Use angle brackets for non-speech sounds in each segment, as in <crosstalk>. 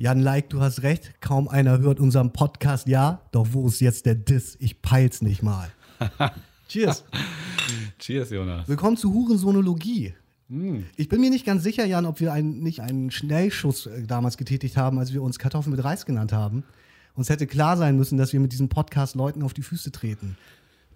Jan Like, du hast recht, kaum einer hört unseren Podcast, ja, doch wo ist jetzt der Diss? Ich peil's nicht mal. <laughs> Cheers. Cheers, Jonas. Willkommen zu Hurensonologie. Mm. Ich bin mir nicht ganz sicher, Jan, ob wir ein, nicht einen Schnellschuss äh, damals getätigt haben, als wir uns Kartoffeln mit Reis genannt haben. Uns hätte klar sein müssen, dass wir mit diesem Podcast Leuten auf die Füße treten.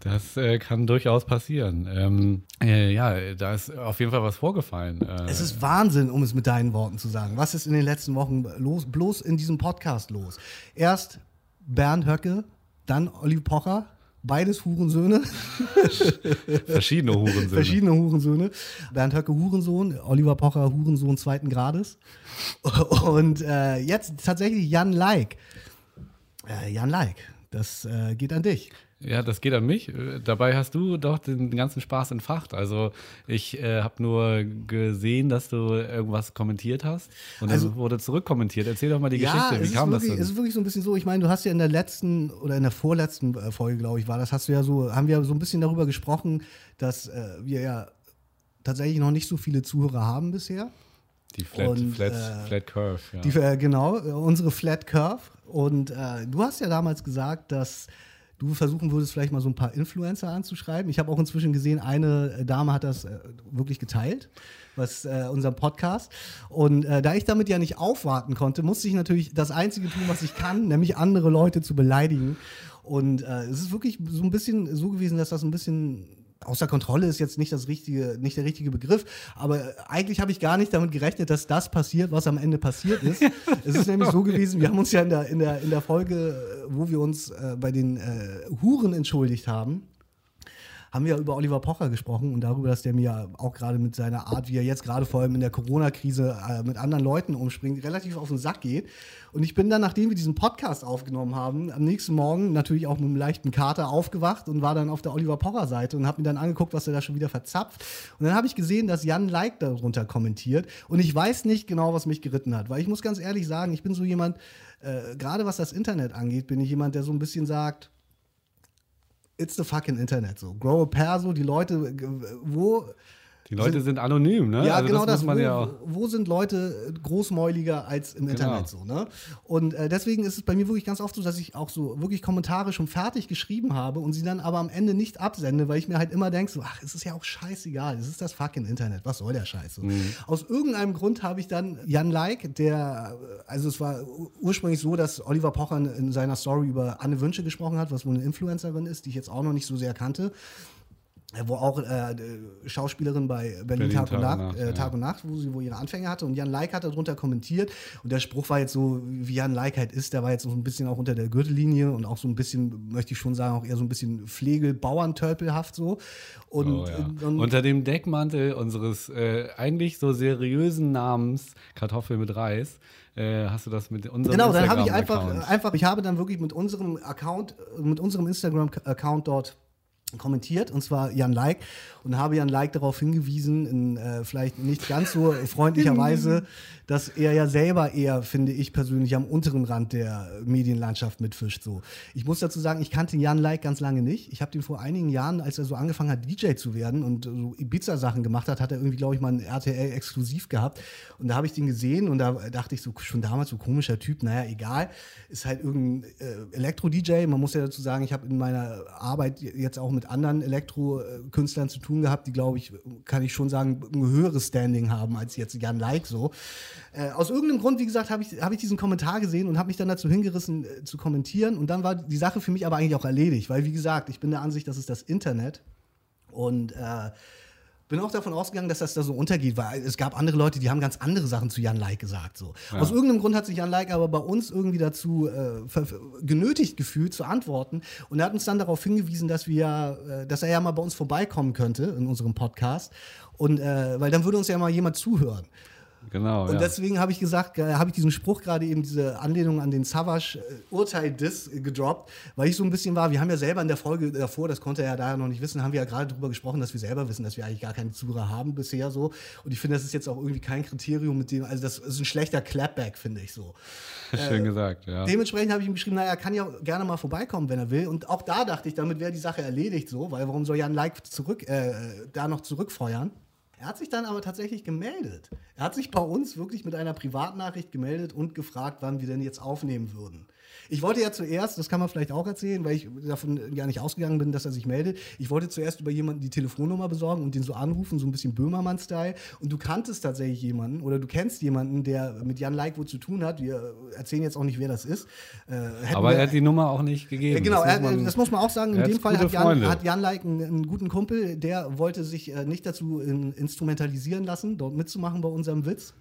Das äh, kann durchaus passieren. Ähm, äh, ja, da ist auf jeden Fall was vorgefallen. Äh, es ist Wahnsinn, um es mit deinen Worten zu sagen. Was ist in den letzten Wochen los, bloß in diesem Podcast los? Erst Bernd Höcke, dann Oliver Pocher, beides Hurensöhne. <laughs> Verschiedene Hurensöhne. Verschiedene Hurensöhne. Bernd Höcke Hurensohn, Oliver Pocher Hurensohn zweiten Grades. <laughs> Und äh, jetzt tatsächlich Jan Like. Äh, Jan Like, das äh, geht an dich. Ja, das geht an mich. Dabei hast du doch den ganzen Spaß entfacht. Also ich äh, habe nur gesehen, dass du irgendwas kommentiert hast und also, dann wurde zurückkommentiert. Erzähl doch mal die ja, Geschichte. Wie kam wirklich, das denn? Es ist wirklich so ein bisschen so. Ich meine, du hast ja in der letzten oder in der vorletzten äh, Folge, glaube ich, war das, hast du ja so, haben wir so ein bisschen darüber gesprochen, dass äh, wir ja tatsächlich noch nicht so viele Zuhörer haben bisher. Die Flat, und, Flat, äh, Flat Curve, ja. Die, äh, genau, unsere Flat Curve. Und äh, du hast ja damals gesagt, dass du versuchen würdest, vielleicht mal so ein paar Influencer anzuschreiben. Ich habe auch inzwischen gesehen, eine Dame hat das äh, wirklich geteilt, was äh, unserem Podcast. Und äh, da ich damit ja nicht aufwarten konnte, musste ich natürlich das Einzige tun, was ich kann, nämlich andere Leute zu beleidigen. Und äh, es ist wirklich so ein bisschen so gewesen, dass das ein bisschen außer Kontrolle ist jetzt nicht das richtige, nicht der richtige Begriff, aber eigentlich habe ich gar nicht damit gerechnet, dass das passiert, was am Ende passiert ist. <laughs> es ist nämlich so gewesen, wir haben uns ja in der, in der, in der Folge, wo wir uns äh, bei den äh, Huren entschuldigt haben, haben wir über Oliver Pocher gesprochen und darüber, dass der mir auch gerade mit seiner Art, wie er jetzt gerade vor allem in der Corona-Krise äh, mit anderen Leuten umspringt, relativ auf den Sack geht. Und ich bin dann, nachdem wir diesen Podcast aufgenommen haben, am nächsten Morgen natürlich auch mit einem leichten Kater aufgewacht und war dann auf der Oliver Pocher-Seite und habe mir dann angeguckt, was er da schon wieder verzapft. Und dann habe ich gesehen, dass Jan Like darunter kommentiert. Und ich weiß nicht genau, was mich geritten hat, weil ich muss ganz ehrlich sagen, ich bin so jemand, äh, gerade was das Internet angeht, bin ich jemand, der so ein bisschen sagt, it's the fucking Internet so. Grow a pair so, die Leute, wo die Leute sind, sind anonym, ne? Ja, also genau das. das wo, ja wo, sind Leute großmäuliger als im genau. Internet so, ne? Und äh, deswegen ist es bei mir wirklich ganz oft so, dass ich auch so wirklich Kommentare schon fertig geschrieben habe und sie dann aber am Ende nicht absende, weil ich mir halt immer denke, so, ach, es ist ja auch scheißegal, es ist das fucking Internet, was soll der Scheiß? So. Mhm. Aus irgendeinem Grund habe ich dann Jan Like, der, also es war ursprünglich so, dass Oliver Pocher in seiner Story über Anne Wünsche gesprochen hat, was wohl eine Influencerin ist, die ich jetzt auch noch nicht so sehr kannte wo auch äh, Schauspielerin bei Berlin, Berlin Tag, und Nacht, Nacht, äh, Tag und Nacht, wo sie wo ihre Anfänge hatte und Jan Like hat darunter kommentiert und der Spruch war jetzt so, wie Jan Like halt ist, der war jetzt so ein bisschen auch unter der Gürtellinie und auch so ein bisschen, möchte ich schon sagen, auch eher so ein bisschen Pflegel-Bauerntölpelhaft so. Und, oh, ja. und, unter dem Deckmantel unseres äh, eigentlich so seriösen Namens Kartoffel mit Reis äh, hast du das mit unserem Genau, dann habe ich einfach, einfach, ich habe dann wirklich mit unserem Account, mit unserem Instagram-Account dort kommentiert, und zwar Jan Like, und habe Jan Like darauf hingewiesen, in äh, vielleicht nicht ganz so <laughs> freundlicher Weise, dass er ja selber eher, finde ich persönlich, am unteren Rand der Medienlandschaft mitfischt. So. Ich muss dazu sagen, ich kannte Jan Like ganz lange nicht. Ich habe den vor einigen Jahren, als er so angefangen hat, DJ zu werden und so Ibiza-Sachen gemacht hat, hat er irgendwie, glaube ich, mal ein RTL-Exklusiv gehabt. Und da habe ich den gesehen und da dachte ich so, schon damals so komischer Typ, naja, egal, ist halt irgendein äh, Elektro-DJ. Man muss ja dazu sagen, ich habe in meiner Arbeit jetzt auch mit anderen Elektro-Künstlern zu tun gehabt, die, glaube ich, kann ich schon sagen, ein höheres Standing haben als jetzt Jan Like so. Äh, aus irgendeinem Grund, wie gesagt, habe ich, hab ich diesen Kommentar gesehen und habe mich dann dazu hingerissen äh, zu kommentieren. Und dann war die Sache für mich aber eigentlich auch erledigt, weil, wie gesagt, ich bin der Ansicht, das ist das Internet. Und äh, bin auch davon ausgegangen, dass das da so untergeht, weil es gab andere Leute, die haben ganz andere Sachen zu Jan Like gesagt. So. Ja. Aus irgendeinem Grund hat sich Jan Like aber bei uns irgendwie dazu äh, genötigt gefühlt zu antworten und er hat uns dann darauf hingewiesen, dass wir, äh, dass er ja mal bei uns vorbeikommen könnte in unserem Podcast und äh, weil dann würde uns ja mal jemand zuhören. Genau. Und ja. deswegen habe ich gesagt, äh, habe ich diesen Spruch gerade eben, diese Anlehnung an den Savage-Urteil-Diss äh, gedroppt, weil ich so ein bisschen war, wir haben ja selber in der Folge davor, das konnte er ja da noch nicht wissen, haben wir ja gerade darüber gesprochen, dass wir selber wissen, dass wir eigentlich gar keine Zuhörer haben bisher so. Und ich finde, das ist jetzt auch irgendwie kein Kriterium, mit dem, also das ist ein schlechter Clapback, finde ich so. <laughs> Schön äh, gesagt, ja. Dementsprechend habe ich ihm geschrieben, naja, er kann ja gerne mal vorbeikommen, wenn er will. Und auch da dachte ich, damit wäre die Sache erledigt so, weil warum soll Jan Like zurück, äh, da noch zurückfeuern? Er hat sich dann aber tatsächlich gemeldet. Er hat sich bei uns wirklich mit einer Privatnachricht gemeldet und gefragt, wann wir denn jetzt aufnehmen würden. Ich wollte ja zuerst, das kann man vielleicht auch erzählen, weil ich davon gar nicht ausgegangen bin, dass er sich meldet. Ich wollte zuerst über jemanden die Telefonnummer besorgen und den so anrufen, so ein bisschen Böhmermann-Style. Und du kanntest tatsächlich jemanden oder du kennst jemanden, der mit Jan Like wohl zu tun hat. Wir erzählen jetzt auch nicht, wer das ist. Äh, Aber er hat die Nummer auch nicht gegeben. Äh, genau, das, muss man, das muss man auch sagen. In dem Fall hat Jan, hat Jan, Like einen, einen, guten Kumpel, der wollte sich äh, nicht dazu in, instrumentalisieren lassen, dort mitzumachen bei unserem Witz.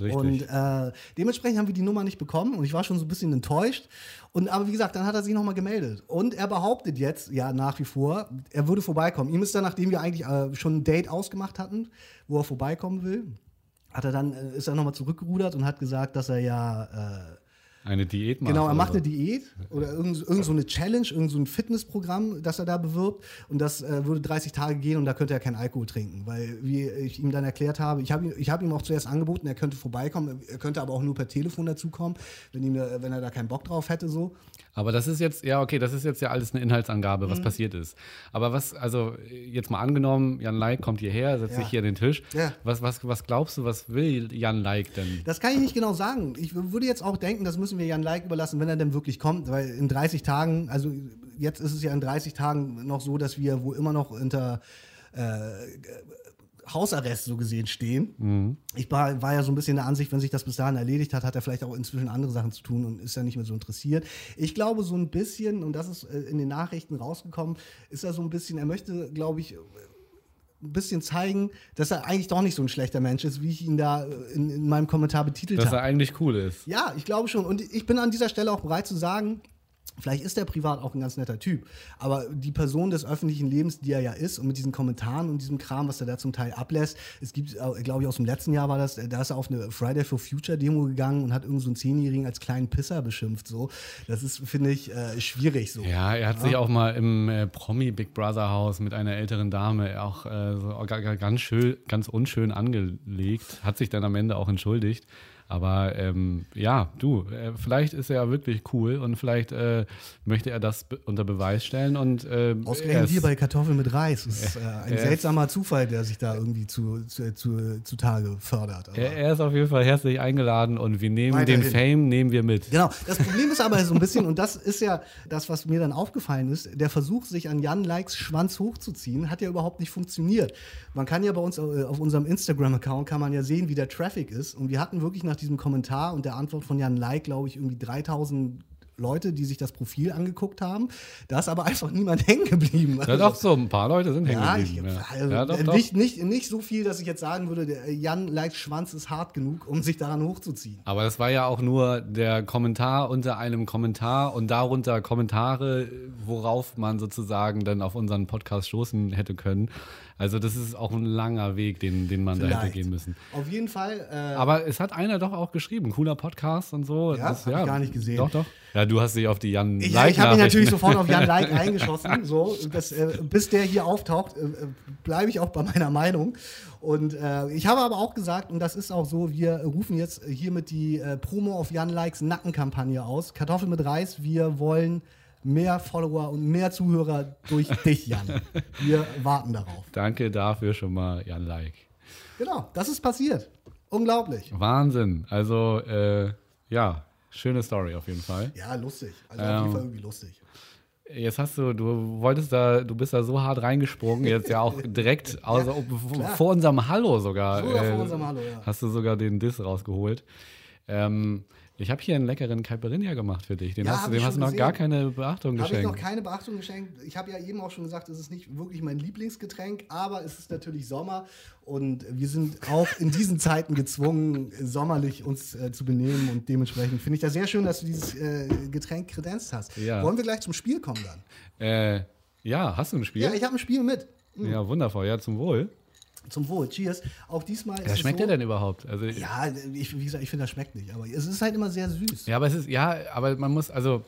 Richtig. Und äh, dementsprechend haben wir die Nummer nicht bekommen und ich war schon so ein bisschen enttäuscht. Und aber wie gesagt, dann hat er sich nochmal gemeldet. Und er behauptet jetzt, ja, nach wie vor, er würde vorbeikommen. Ihm ist dann, nachdem wir eigentlich äh, schon ein Date ausgemacht hatten, wo er vorbeikommen will, hat er dann, äh, ist er nochmal zurückgerudert und hat gesagt, dass er ja äh, eine Diät macht. Genau, er macht eine Diät oder irgend, irgend so eine Challenge, irgend so ein Fitnessprogramm, das er da bewirbt. Und das äh, würde 30 Tage gehen und da könnte er keinen Alkohol trinken. Weil, wie ich ihm dann erklärt habe, ich habe ich hab ihm auch zuerst angeboten, er könnte vorbeikommen, er könnte aber auch nur per Telefon dazukommen, wenn, ihm, wenn er da keinen Bock drauf hätte. So. Aber das ist jetzt, ja, okay, das ist jetzt ja alles eine Inhaltsangabe, was mhm. passiert ist. Aber was, also jetzt mal angenommen, Jan Like kommt hierher, setzt ja. sich hier an den Tisch. Ja. Was, was, was glaubst du, was will Jan Like denn? Das kann ich nicht genau sagen. Ich würde jetzt auch denken, das müssen wir Jan Like überlassen, wenn er denn wirklich kommt, weil in 30 Tagen, also jetzt ist es ja in 30 Tagen noch so, dass wir wo immer noch unter äh, Hausarrest so gesehen stehen. Mhm. Ich war, war, ja so ein bisschen der Ansicht, wenn sich das bis dahin erledigt hat, hat er vielleicht auch inzwischen andere Sachen zu tun und ist ja nicht mehr so interessiert. Ich glaube so ein bisschen, und das ist äh, in den Nachrichten rausgekommen, ist er so ein bisschen, er möchte, glaube ich, ein bisschen zeigen, dass er eigentlich doch nicht so ein schlechter Mensch ist, wie ich ihn da in, in meinem Kommentar betitelt habe. Dass er eigentlich cool ist. Ja, ich glaube schon. Und ich bin an dieser Stelle auch bereit zu sagen, Vielleicht ist er privat auch ein ganz netter Typ, aber die Person des öffentlichen Lebens, die er ja ist, und mit diesen Kommentaren und diesem Kram, was er da zum Teil ablässt, es gibt, äh, glaube ich, aus dem letzten Jahr war das, da ist er auf eine Friday for Future Demo gegangen und hat irgend so einen Zehnjährigen als kleinen Pisser beschimpft. So, das ist, finde ich, äh, schwierig. So. Ja, er hat ja. sich auch mal im äh, Promi Big Brother Haus mit einer älteren Dame auch äh, so ganz schön, ganz unschön angelegt, hat sich dann am Ende auch entschuldigt. Aber ähm, ja, du, äh, vielleicht ist er ja wirklich cool und vielleicht äh, möchte er das be unter Beweis stellen. Und, äh, Ausgerechnet hier bei Kartoffeln mit Reis. Das ist <laughs> äh, ein seltsamer Zufall, der sich da irgendwie zu, zu, zu, zutage fördert. Er, er, ist auf jeden Fall herzlich eingeladen und wir nehmen den Fame, nehmen wir mit. Genau. Das <laughs> Problem ist aber so ein bisschen, und das ist ja das, was mir dann aufgefallen ist, der Versuch, sich an Jan Likes Schwanz hochzuziehen, hat ja überhaupt nicht funktioniert. Man kann ja bei uns äh, auf unserem Instagram-Account kann man ja sehen, wie der Traffic ist. Und wir hatten wirklich nach diesem Kommentar und der Antwort von Jan Like, glaube ich, irgendwie 3000 Leute, die sich das Profil angeguckt haben. Da ist aber einfach niemand <laughs> hängen geblieben. Ja, doch, so ein paar Leute sind hängen ja, geblieben. Ich, ja. Also, ja, doch, äh, nicht, Nicht, nicht so viel, dass ich jetzt sagen würde, der Jan Like Schwanz ist hart genug, um sich daran hochzuziehen. Aber das war ja auch nur der Kommentar unter einem Kommentar und darunter Kommentare, worauf man sozusagen dann auf unseren Podcast stoßen hätte können. Also das ist auch ein langer Weg, den, den man Vielleicht. da hätte gehen müssen. Auf jeden Fall. Äh, Aber es hat einer doch auch geschrieben, cooler Podcast und so. Ja, das, ja, ich gar nicht gesehen. Doch, doch. Ja, du hast dich auf die Jan Like. Ich habe mich natürlich <laughs> sofort auf Jan Like eingeschossen. So, das, äh, bis der hier auftaucht, äh, bleibe ich auch bei meiner Meinung. Und äh, ich habe aber auch gesagt, und das ist auch so, wir rufen jetzt hiermit die äh, Promo auf Jan Likes Nackenkampagne aus. Kartoffel mit Reis, wir wollen mehr Follower und mehr Zuhörer durch <laughs> dich, Jan. Wir warten darauf. Danke dafür schon mal, Jan Like. Genau, das ist passiert. Unglaublich. Wahnsinn. Also, äh, ja, schöne Story auf jeden Fall. Ja, lustig. Also auf jeden ähm, Fall irgendwie lustig. Jetzt hast du, du wolltest da, du bist da so hart reingesprungen, jetzt ja auch <laughs> direkt also, ja, vor unserem Hallo sogar. Sogar äh, vor unserem Hallo, ja. Hast du sogar den Diss rausgeholt. Ähm, ich habe hier einen leckeren Caipirinha gemacht für dich. Den ja, hast, dem hast du noch gesehen. gar keine Beachtung hab geschenkt. Habe ich noch keine Beachtung geschenkt. Ich habe ja eben auch schon gesagt, es ist nicht wirklich mein Lieblingsgetränk, aber es ist natürlich Sommer und wir sind auch in diesen Zeiten gezwungen, sommerlich uns äh, zu benehmen und dementsprechend finde ich das sehr schön, dass du dieses äh, Getränk kredenzt hast. Ja. Wollen wir gleich zum Spiel kommen dann? Äh, ja, hast du ein Spiel? Ja, ich habe ein Spiel mit. Mhm. Ja, wundervoll. Ja, zum Wohl. Zum Wohl, cheers. Auch diesmal ja, schmeckt so, der denn überhaupt? Also, ja, ich, wie gesagt, ich finde, das schmeckt nicht. Aber es ist halt immer sehr süß. Ja, aber es ist, ja, aber man muss, also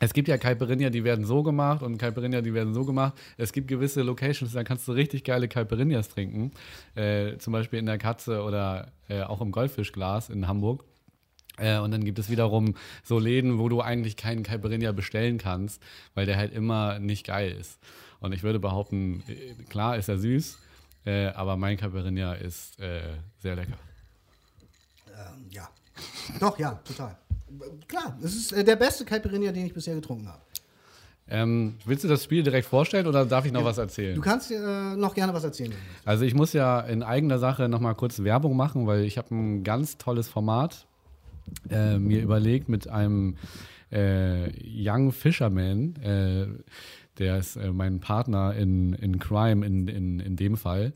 es gibt ja Caipirinha, die werden so gemacht und Caipirinha, die werden so gemacht. Es gibt gewisse Locations, da kannst du richtig geile Caipirinhas trinken. Äh, zum Beispiel in der Katze oder äh, auch im Goldfischglas in Hamburg. Äh, und dann gibt es wiederum so Läden, wo du eigentlich keinen Caipirinha bestellen kannst, weil der halt immer nicht geil ist. Und ich würde behaupten, äh, klar ist er süß, Äh, aber mein Caipirinha ist äh, sehr lecker. Ähm, ja. Doch, ja, total. Klar, es ist äh, der beste Caipirinha, den ich bisher getrunken habe. Ähm, willst du das Spiel direkt vorstellen oder darf ich noch ja. was erzählen? Du kannst äh, noch gerne was erzählen. Also ich muss ja in eigener Sache noch mal kurz Werbung machen, weil ich habe ein ganz tolles Format äh, mir überlegt mit einem äh, Young Fisherman, äh, der ist äh, mein Partner in, in Crime in, in, in dem Fall.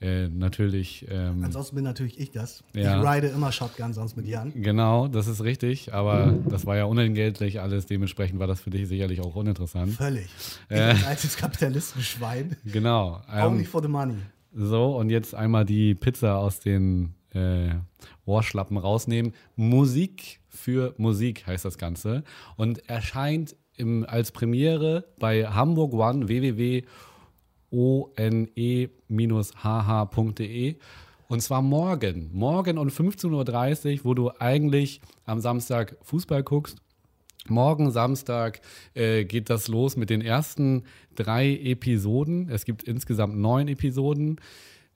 Äh, natürlich. Ähm, Ansonsten bin natürlich ich das. Ja. Ich ride immer Shotgun, sonst mit Jan. Genau, das ist richtig. Aber das war ja unentgeltlich alles. Dementsprechend war das für dich sicherlich auch uninteressant. Völlig. Äh, ich altes Kapitalistenschwein. Genau. Only ähm, for the money. So, und jetzt einmal die Pizza aus den äh, Ohrschlappen rausnehmen. Musik für Musik heißt das Ganze. Und erscheint im, als Premiere bei Hamburg One www one-hh.de. Und zwar morgen. Morgen um 15.30 Uhr, wo du eigentlich am Samstag Fußball guckst. Morgen Samstag äh, geht das los mit den ersten drei Episoden. Es gibt insgesamt neun Episoden.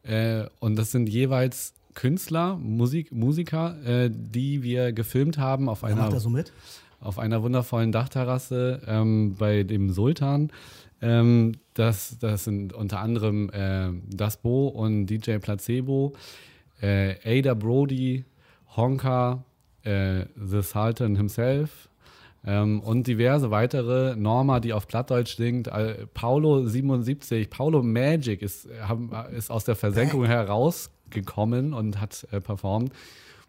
Äh, und das sind jeweils Künstler, Musik, Musiker, äh, die wir gefilmt haben auf einer, so auf einer wundervollen Dachterrasse ähm, bei dem Sultan. Ähm, das, das sind unter anderem äh, Das Bo und DJ Placebo, äh, Ada Brody, Honka, äh, The Sultan himself ähm, und diverse weitere. Norma, die auf Plattdeutsch singt, äh, Paulo 77, Paulo Magic ist, haben, ist aus der Versenkung herausgekommen und hat äh, performt.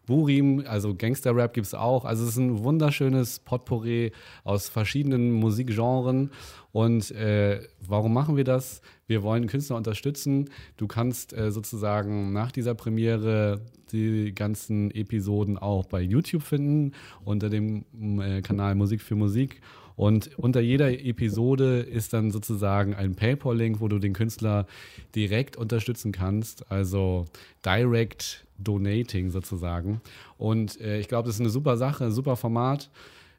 Burim, also Gangster-Rap gibt es auch. Also es ist ein wunderschönes Potpourri aus verschiedenen Musikgenren. Und äh, warum machen wir das? Wir wollen Künstler unterstützen. Du kannst äh, sozusagen nach dieser Premiere die ganzen Episoden auch bei YouTube finden, unter dem äh, Kanal Musik für Musik. Und unter jeder Episode ist dann sozusagen ein PayPal-Link, wo du den Künstler direkt unterstützen kannst. Also Direct Donating sozusagen. Und äh, ich glaube, das ist eine super Sache, ein super Format.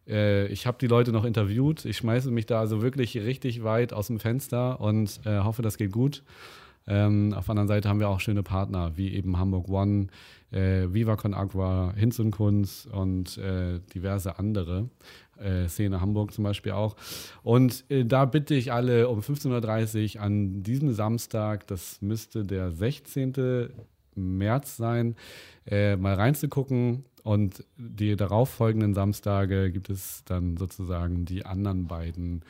Äh, ich habe die Leute noch interviewt. Ich schmeiße mich da also wirklich richtig weit aus dem Fenster und äh, hoffe, das geht gut. Ähm, auf der anderen Seite haben wir auch schöne Partner, wie eben Hamburg One, äh, Viva Con Agua, Hinz und Kunz und äh, diverse andere. Äh, Szene Hamburg zum Beispiel auch. Und äh, da bitte ich alle um 15.30 Uhr an diesem Samstag, das müsste der 16. März sein, äh, mal reinzugucken. Und die darauffolgenden Samstage gibt es dann sozusagen die anderen beiden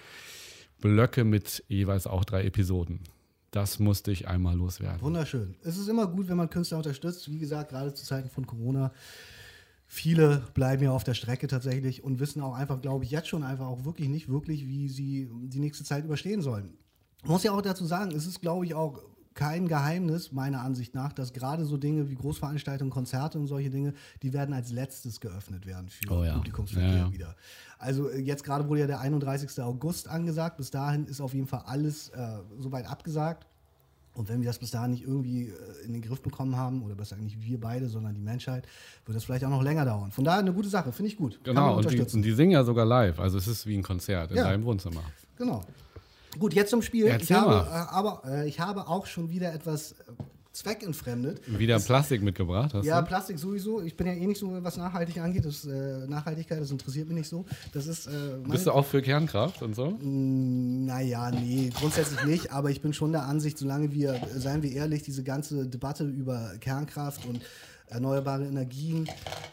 Blöcke mit jeweils auch drei Episoden. Das musste ich einmal loswerden. Wunderschön. Es ist immer gut, wenn man Künstler unterstützt. Wie gesagt, gerade zu Zeiten von Corona. Viele bleiben ja auf der Strecke tatsächlich und wissen auch einfach, glaube ich, jetzt schon einfach auch wirklich nicht wirklich, wie sie die nächste Zeit überstehen sollen. Ich muss ja auch dazu sagen, es ist, glaube ich, auch kein Geheimnis, meiner Ansicht nach, dass gerade so Dinge wie Großveranstaltungen, Konzerte und solche Dinge, die werden als letztes geöffnet werden für oh ja. Publikumsverkehr ja, ja. wieder. Also äh, jetzt gerade wurde ja der 31. August angesagt. Bis dahin ist auf jeden Fall alles äh, soweit abgesagt. Und wenn wir das bis dahin nicht irgendwie äh, in den Griff bekommen haben, oder besser nicht wir beide, sondern die Menschheit, wird das vielleicht auch noch länger dauern. Von daher eine gute Sache, finde ich gut. Genau, und die, und die, singen ja sogar live. Also es ist wie ein Konzert in deinem Wohnzimmer. Genau. Gut, jetzt zum Spiel. ich habe, äh, aber äh, ich habe auch schon wieder etwas äh, zweckentfremdet. Wieder das, Plastik mitgebracht hast Ja, du? Plastik sowieso. Ich bin ja eh nicht so, was nachhaltig angeht. Das, äh, Nachhaltigkeit, das interessiert mich nicht so. Das ist, äh, Bist du auch für Kernkraft und so? Mm, naja, nee, grundsätzlich nicht. Aber ich bin schon der Ansicht, solange wir, seien wir ehrlich, diese ganze Debatte über Kernkraft und erneuerbare Energien.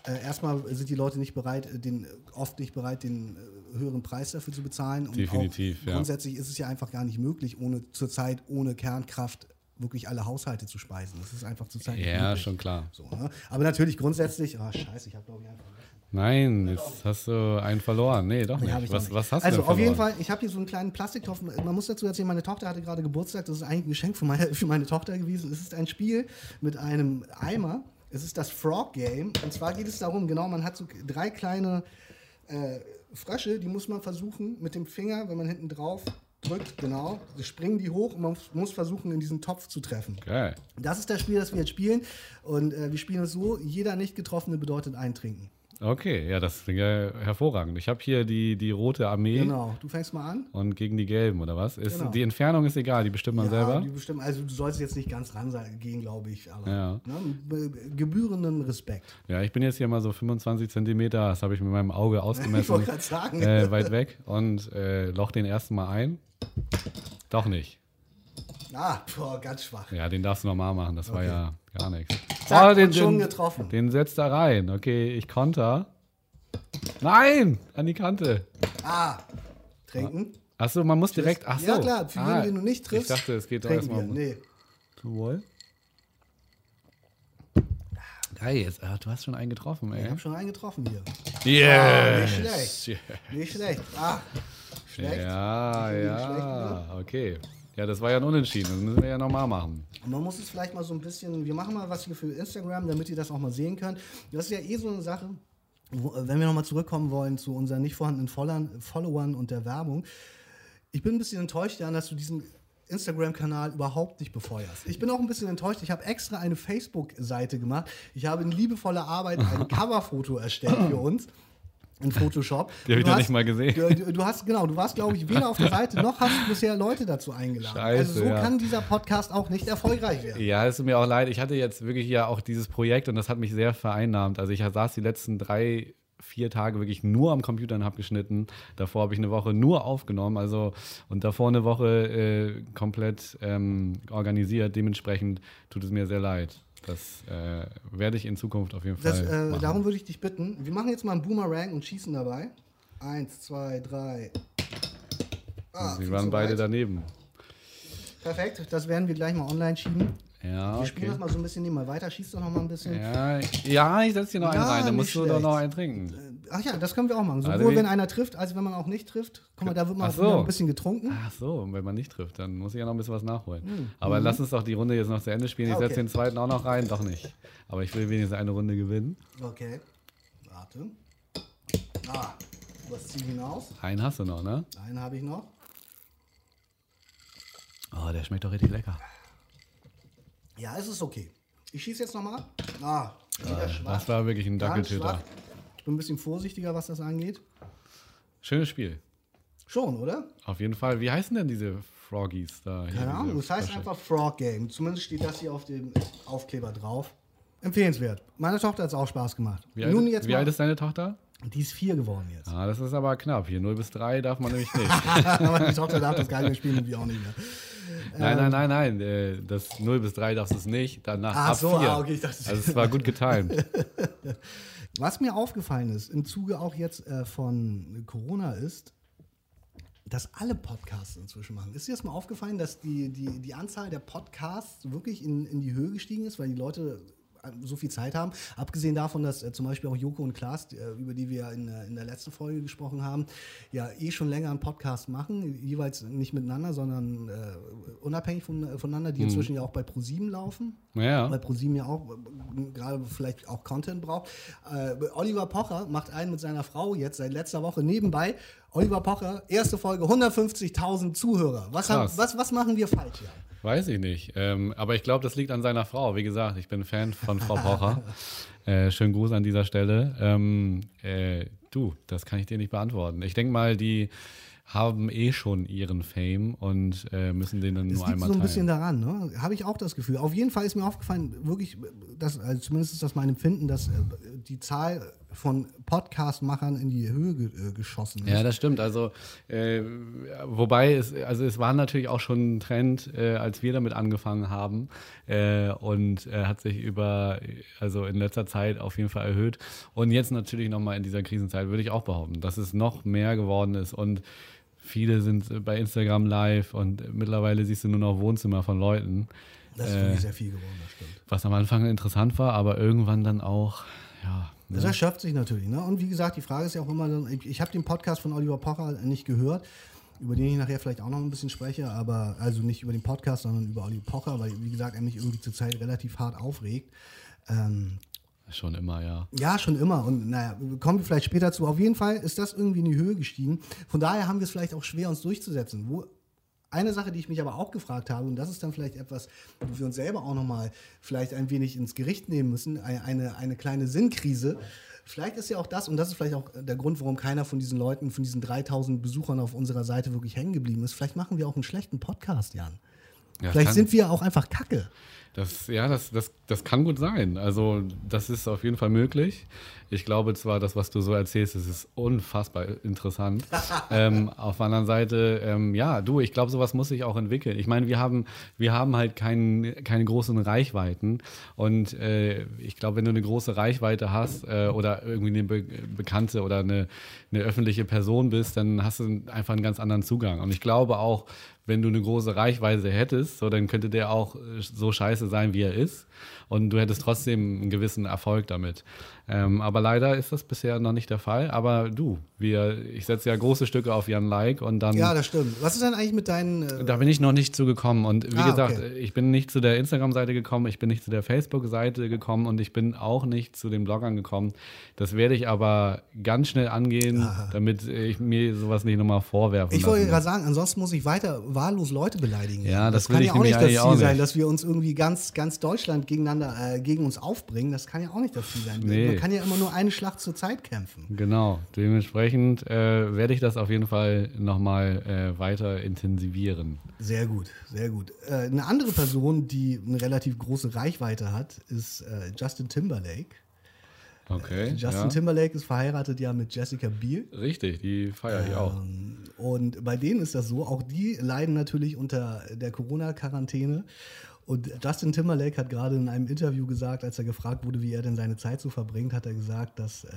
Äh, erstmal sind die Leute nicht bereit, den, oft nicht bereit, den äh, höheren Preis dafür zu bezahlen. Und Definitiv. Ja. Grundsätzlich ist es ja einfach gar nicht möglich, ohne zurzeit ohne Kernkraft wirklich alle Haushalte zu speisen. Das ist einfach zurzeit nicht Ja, möglich. schon klar. So, ne? Aber natürlich grundsätzlich, oh scheiße, ich habe glaube ich einfach. Nein, jetzt hast du einen verloren. Nee, doch nicht. Nee, was, was hast also du Also auf jeden Fall, ich habe hier so einen kleinen Plastiktopf. Man muss dazu erzählen, meine Tochter hatte gerade Geburtstag. Das ist eigentlich ein Geschenk für meine, <laughs> für meine Tochter gewesen. Es ist ein Spiel mit einem Eimer es ist das Frog Game. Und zwar geht es darum, genau, man hat so drei kleine äh, Frösche, die muss man versuchen mit dem Finger, wenn man hinten drauf drückt, genau, springen die hoch und man muss versuchen, in diesen Topf zu treffen. Geil. Das ist das Spiel, das wir jetzt spielen. Und äh, wir spielen es so: jeder nicht getroffene bedeutet eintrinken. Okay, ja, das klingt ja hervorragend. Ich habe hier die, die rote Armee. Genau, du fängst mal an. Und gegen die gelben, oder was? Ist, Genau. Die Entfernung ist egal, die bestimmt man ja, selber. Die bestimmen, also du sollst jetzt nicht ganz ran gehen, glaube ich. Aber Ja. ne, gebührenden Respekt. Ja, ich bin jetzt hier mal so 25 Zentimeter, das habe ich mit meinem Auge <laughs> Ich ausgemessen, wollte gerade sagen. äh, weit weg und äh, loch den ersten Mal ein. Doch nicht. Ah, boah, ganz schwach. Ja, den darfst du normal machen, das war Okay. ja gar nichts. Zack, Oh, den, schon den, getroffen. den setzt da rein. Okay, ich konter. Nein, an die Kante. Ah, trinken. Achso, man muss direkt. Ach so. Ja, klar, für Ah, den du nicht triffst. Ich dachte, es geht doch erstmal um. Nee. Zum Wohl. Geil, jetzt, ah, du hast schon einen getroffen, Ich ey. habe schon einen getroffen hier. Yes. nicht schlecht. Nicht schlecht. Ah, schlecht. Ja, ja, okay. Ja, das war ja ein Unentschieden. Das müssen wir ja nochmal machen. Man muss es vielleicht mal so ein bisschen, wir machen mal was hier für Instagram, damit ihr das auch mal sehen könnt. Das ist ja eh so eine Sache, wo, äh, wenn wir nochmal zurückkommen wollen zu unseren nicht vorhandenen Followern, Followern und der Werbung. Ich bin ein bisschen enttäuscht, Jan, dass du diesen Instagram-Kanal überhaupt nicht befeuerst. Ich bin auch ein bisschen enttäuscht. Ich habe extra eine Facebook-Seite gemacht. Ich habe in liebevoller Arbeit ein <laughs> Coverfoto erstellt für uns. In Photoshop. Die hab ich Du noch hast- nicht mal gesehen. Du, du, du hast, genau, du warst, glaube ich, weder auf der Seite, noch hast du bisher Leute dazu eingeladen. Scheiße, also so ja. kann dieser Podcast auch nicht erfolgreich werden. Ja, es tut mir auch leid. Ich hatte jetzt wirklich ja auch dieses Projekt und das hat mich sehr vereinnahmt. Also ich saß die letzten drei, vier Tage wirklich nur am Computer und habe geschnitten. Davor habe ich eine Woche nur aufgenommen. Also und davor eine Woche äh, komplett ähm, organisiert. Dementsprechend tut es mir sehr leid. Das äh, werde ich in Zukunft auf jeden Das, Fall. äh, machen. darum würde ich dich bitten, wir machen jetzt mal einen Boomerang und schießen dabei. Eins, zwei, drei. Ah, Sie waren zu beide weit. daneben. Perfekt, das werden wir gleich mal online schieben. Ja, Wir spielen okay. das mal so ein bisschen nebenbei weiter. Schieß doch noch mal ein bisschen. Ja, ja, ich setze dir noch einen Ja, rein. Dann musst du doch schlecht. noch einen trinken. Ach ja, das können wir auch machen. Sowohl Also wenn einer trifft, als wenn man auch nicht trifft. Guck mal, da wird man wieder so. ein bisschen getrunken. Ach so, und wenn man nicht trifft, dann muss ich ja noch ein bisschen was nachholen. Aber lass uns doch die Runde jetzt noch zu Ende spielen. Ich Mhm. Ah, setze okay. den zweiten auch noch rein. Doch nicht. Aber ich will wenigstens eine Runde gewinnen. Okay. Warte. Ah, was ziehen hinaus? Einen hast du noch, ne? Einen habe ich noch. Oh, der schmeckt doch richtig lecker. Ja, es ist okay. Ich schieße jetzt nochmal. Ah, wieder schwach. Das war wirklich ein Dackeltöter. Ich bin ein bisschen vorsichtiger, was das angeht. Schönes Spiel. Schon, oder? Auf jeden Fall. Wie heißen denn diese Froggies da? Keine Ahnung. Das heißt einfach Frog Game. Zumindest steht das hier auf dem Aufkleber drauf. Empfehlenswert. Meine Tochter hat es auch Spaß gemacht. Wie, alt, Nun jetzt wie alt ist deine Tochter? Die ist vier geworden jetzt. Ah, das ist aber knapp. Hier 0 bis 3 darf man nämlich <laughs> nicht. Aber die Tochter darf das gar nicht mehr spielen und wir auch nicht mehr. Nein, nein, nein, nein. äh, Das 0 bis 3 darfst du es nicht. Danach Ach ab so, 4. ah, okay, ich dachte- also es war gut getimt. <laughs> Was mir aufgefallen ist, im Zuge auch jetzt äh, von Corona ist, dass alle Podcasts inzwischen machen. Ist dir das mal aufgefallen, dass die, die, die Anzahl der Podcasts wirklich in, in die Höhe gestiegen ist, weil die Leute so viel Zeit haben? Abgesehen davon, dass äh, zum Beispiel auch Joko und Klaas, äh, über die wir in, äh, in der letzten Folge gesprochen haben, ja eh schon länger einen Podcast machen, jeweils nicht miteinander, sondern äh, unabhängig von, voneinander, die inzwischen ja auch bei ProSieben laufen Ja. weil ProSieben ja auch äh, gerade vielleicht auch Content braucht. Äh, Oliver Pocher macht einen mit seiner Frau jetzt seit letzter Woche nebenbei. Oliver Pocher, erste Folge, 150.000 Zuhörer. Was, haben, was, was machen wir falsch, Jan? Weiß ich nicht. Ähm, aber ich glaube, das liegt an seiner Frau. Wie gesagt, ich bin Fan von Frau Pocher. <laughs> äh, schönen Gruß an dieser Stelle. Ähm, äh, du, das kann ich dir nicht beantworten. Ich denke mal, die haben eh schon ihren Fame und äh, müssen den dann Es nur liegt einmal so ein teilen. bisschen daran, ne? habe ich auch das Gefühl. Auf jeden Fall ist mir aufgefallen, wirklich, dass, also zumindest ist das mein Empfinden, dass äh, die Zahl von Podcast-Machern in die Höhe ge äh, geschossen ist. Ja, das stimmt. Also, äh, wobei es, also es war natürlich auch schon ein Trend, äh, als wir damit angefangen haben äh, und hat sich über, also in letzter Zeit auf jeden Fall erhöht. Und jetzt natürlich nochmal in dieser Krisenzeit würde ich auch behaupten, dass es noch mehr geworden ist und viele sind bei Instagram live und mittlerweile siehst du nur noch Wohnzimmer von Leuten, Das ist wirklich sehr viel geworden, das stimmt. was am Anfang interessant war, aber irgendwann dann auch, ja. Das erschöpft sich natürlich. Ne? Und wie gesagt, die Frage ist ja auch immer, ich, ich habe den Podcast von Oliver Pocher nicht gehört, über den ich nachher vielleicht auch noch ein bisschen spreche, aber also nicht über den Podcast, sondern über Oliver Pocher, weil, wie gesagt, er mich irgendwie zurzeit relativ hart aufregt. Ähm, Schon immer, ja. ja, schon immer. Und naja, kommen wir vielleicht später zu. Auf jeden Fall ist das irgendwie in die Höhe gestiegen. Von daher haben wir es vielleicht auch schwer, uns durchzusetzen. Wo, eine Sache, die ich mich aber auch gefragt habe, und das ist dann vielleicht etwas, wo wir uns selber auch nochmal vielleicht ein wenig ins Gericht nehmen müssen, eine, eine, eine kleine Sinnkrise. Vielleicht ist ja auch das, und das ist vielleicht auch der Grund, warum keiner von diesen Leuten, von diesen 3000 Besuchern auf unserer Seite wirklich hängen geblieben ist. Vielleicht machen wir auch einen schlechten Podcast, Jan. Ja, vielleicht sind wir auch einfach Kacke. Das, ja, das, das, das kann gut sein. Also, das ist auf jeden Fall möglich. Ich glaube zwar, das, was du so erzählst, das ist unfassbar interessant. <laughs> ähm, auf der anderen Seite, ähm, ja, du, ich glaube, sowas muss sich auch entwickeln. Ich meine, wir haben, wir haben halt kein, keine großen Reichweiten. Und äh, ich glaube, wenn du eine große Reichweite hast äh, oder irgendwie eine Be Bekannte oder eine, eine öffentliche Person bist, dann hast du einfach einen ganz anderen Zugang. Und ich glaube auch, wenn du eine große Reichweite hättest, so, dann könnte der auch äh, so scheiße sein, wie er ist und du hättest trotzdem einen gewissen Erfolg damit. Ähm, aber leider ist das bisher noch nicht der Fall. Aber du, wir, ich setze ja große Stücke auf Jan Like und dann. Ja, das stimmt. Was ist denn eigentlich mit deinen. Äh da bin ich noch nicht zugekommen. Und wie ah, gesagt, okay. ich bin nicht zu der Instagram-Seite gekommen, ich bin nicht zu der Facebook-Seite gekommen und ich bin auch nicht zu den Bloggern gekommen. Das werde ich aber ganz schnell angehen, Aha. damit ich mir sowas nicht nochmal vorwerfen Ich wollte gerade sagen, ansonsten muss ich weiter wahllos Leute beleidigen. Ja, das, das kann ja auch nicht das Ziel auch sein, dass wir uns irgendwie ganz, ganz Deutschland gegeneinander, äh, gegen uns aufbringen. Das kann ja auch nicht das Ziel sein. Nee. Man kann ja immer nur eine Schlacht zur Zeit kämpfen. Genau. Dementsprechend äh, werde ich das auf jeden Fall nochmal äh, weiter intensivieren. Sehr gut, sehr gut. Äh, eine andere Person, die eine relativ große Reichweite hat, ist äh, Justin Timberlake. Okay. Äh, Justin ja. Timberlake ist verheiratet ja mit Jessica Biel. Richtig, die feiere ich ähm, auch. Und bei denen ist das so, auch die leiden natürlich unter der Corona-Quarantäne. Und Justin Timberlake hat gerade in einem Interview gesagt, als er gefragt wurde, wie er denn seine Zeit so verbringt, hat er gesagt, dass äh,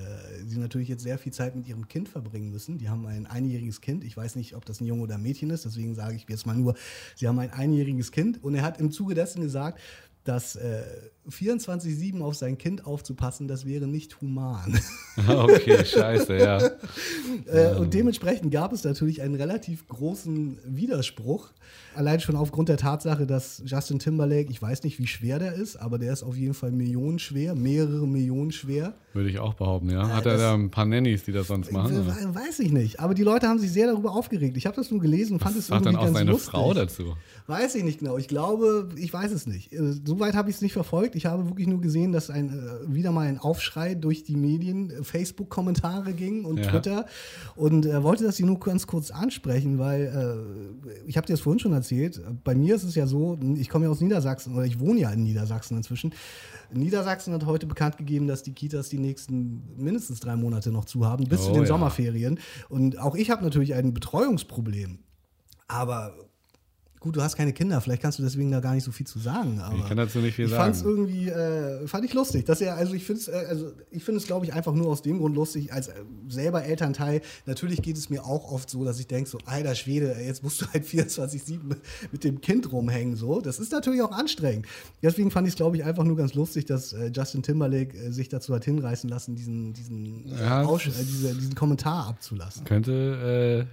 sie natürlich jetzt sehr viel Zeit mit ihrem Kind verbringen müssen. Die haben ein einjähriges Kind. Ich weiß nicht, ob das ein Junge oder ein Mädchen ist, deswegen sage ich jetzt mal nur, sie haben ein einjähriges Kind. Und er hat im Zuge dessen gesagt, dass äh, 24-7 auf sein Kind aufzupassen, das wäre nicht human. <laughs> Okay, scheiße, ja. <laughs> äh, und dementsprechend gab es natürlich einen relativ großen Widerspruch. Allein schon aufgrund der Tatsache, dass Justin Timberlake, ich weiß nicht, wie schwer der ist, aber der ist auf jeden Fall millionenschwer, mehrere Millionen schwer. Würde ich auch behaupten, ja. Hat äh, er da ein paar Nannies, die das sonst machen? Äh, weiß ich nicht. Aber die Leute haben sich sehr darüber aufgeregt. Ich habe das nur gelesen und fand es irgendwie dann auch ganz seine lustig. Frau dazu? Weiß ich nicht genau. Ich glaube, ich weiß es nicht. Äh, Soweit habe ich es nicht verfolgt. Ich habe wirklich nur gesehen, dass ein, äh, wieder mal ein Aufschrei durch die Medien, äh, Facebook-Kommentare ging und ja. Twitter. Und äh, wollte das hier nur ganz kurz ansprechen, weil äh, ich habe dir das vorhin schon erzählt. Bei mir ist es ja so, ich komme ja aus Niedersachsen oder ich wohne ja in Niedersachsen inzwischen. Niedersachsen hat heute bekannt gegeben, dass die Kitas die nächsten mindestens drei Monate noch zu haben, bis oh, zu den ja. Sommerferien. Und auch ich habe natürlich ein Betreuungsproblem. Aber Gut, du hast keine Kinder, vielleicht kannst du deswegen da gar nicht so viel zu sagen. ich kann dazu nicht viel ich sagen. Ich fand es irgendwie, äh, fand ich lustig, dass er, also ich finde es, äh, also ich finde es, glaube ich, einfach nur aus dem Grund lustig, als äh, selber Elternteil. Natürlich geht es mir auch oft so, dass ich denke, so, alter Schwede, jetzt musst du halt <laughs> 24-7 mit dem Kind rumhängen, so. Das ist natürlich auch anstrengend. Deswegen fand ich es, glaube ich, einfach nur ganz lustig, dass äh, Justin Timberlake äh, sich dazu hat hinreißen lassen, diesen, diesen, ja, Ausch diese, diesen Kommentar abzulassen. Könnte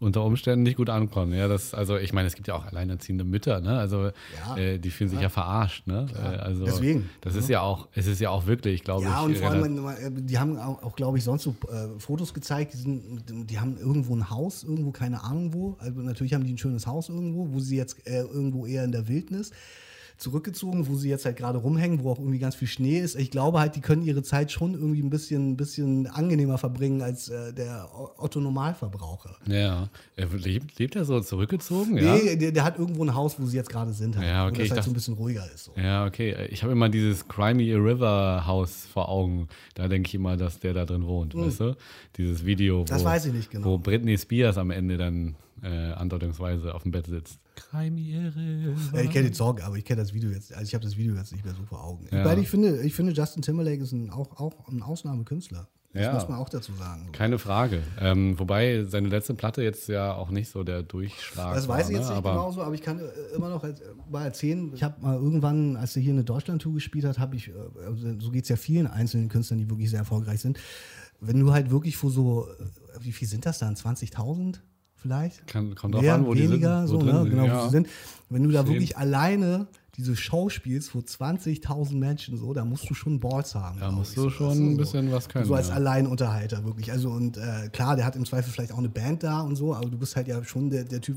unter Umständen nicht gut ankommen. Ja, das, also ich meine, es gibt ja auch alleinerziehende Mütter, ne? Also ja, äh, die fühlen sich ja verarscht, ne? Äh, also Deswegen. Das ist ja auch, es ist ja auch wirklich, glaube ja, ich. Ja, und vor allem, äh, die haben auch, auch glaube ich, sonst so äh, Fotos gezeigt, die, sind, die haben irgendwo ein Haus, irgendwo, keine Ahnung wo. Also natürlich haben die ein schönes Haus irgendwo, wo sie jetzt äh, irgendwo eher in der Wildnis zurückgezogen, wo sie jetzt halt gerade rumhängen, wo auch irgendwie ganz viel Schnee ist. Ich glaube halt, die können ihre Zeit schon irgendwie ein bisschen, ein bisschen angenehmer verbringen als äh, der Otto Normalverbraucher. Ja. Er lebt, lebt er so zurückgezogen? Nee, ja? der, der, hat irgendwo ein Haus, wo sie jetzt gerade sind. Halt, ja, okay. Wo das halt so ein bisschen ruhiger ist. So. Ja, okay. Ich habe immer dieses Crimey River Haus vor Augen. Da denke ich immer, dass der da drin wohnt, mhm. weißt du? Dieses Video, wo, genau. wo Britney Spears am Ende dann äh, andeutungsweise auf dem Bett sitzt. Ja, ich kenne den Song, aber ich kenne das Video jetzt. Also ich habe das Video jetzt nicht mehr so vor Augen. Ja. Weil ich finde, ich finde Justin Timberlake ist ein, auch, auch ein Ausnahmekünstler. Das ja, muss man auch dazu sagen. Keine Frage. Ähm, wobei seine letzte Platte jetzt ja auch nicht so der Durchschlag Das weiß ich jetzt ne? nicht aber genauso, aber ich kann äh, immer noch mal erzählen. Ich habe mal irgendwann, als er hier eine Deutschland-Tour gespielt hat, habe ich, äh, also so geht es ja vielen einzelnen Künstlern, die wirklich sehr erfolgreich sind. Wenn du halt wirklich vor so, äh, wie viel sind das dann? 20.000? Vielleicht. Kann, kommt drauf an, wo weniger, die sind. So, ne? genau, ja. wo sie sind. Wenn du da Schön. wirklich alleine diese Show spielst vor 20.000 Menschen, so, da musst du schon Balls haben. Da musst du schon so, ein bisschen was können. So als ja. Alleinunterhalter, wirklich. Also, und äh, klar, der hat im Zweifel vielleicht auch eine Band da und so, aber du bist halt ja schon der, der Typ,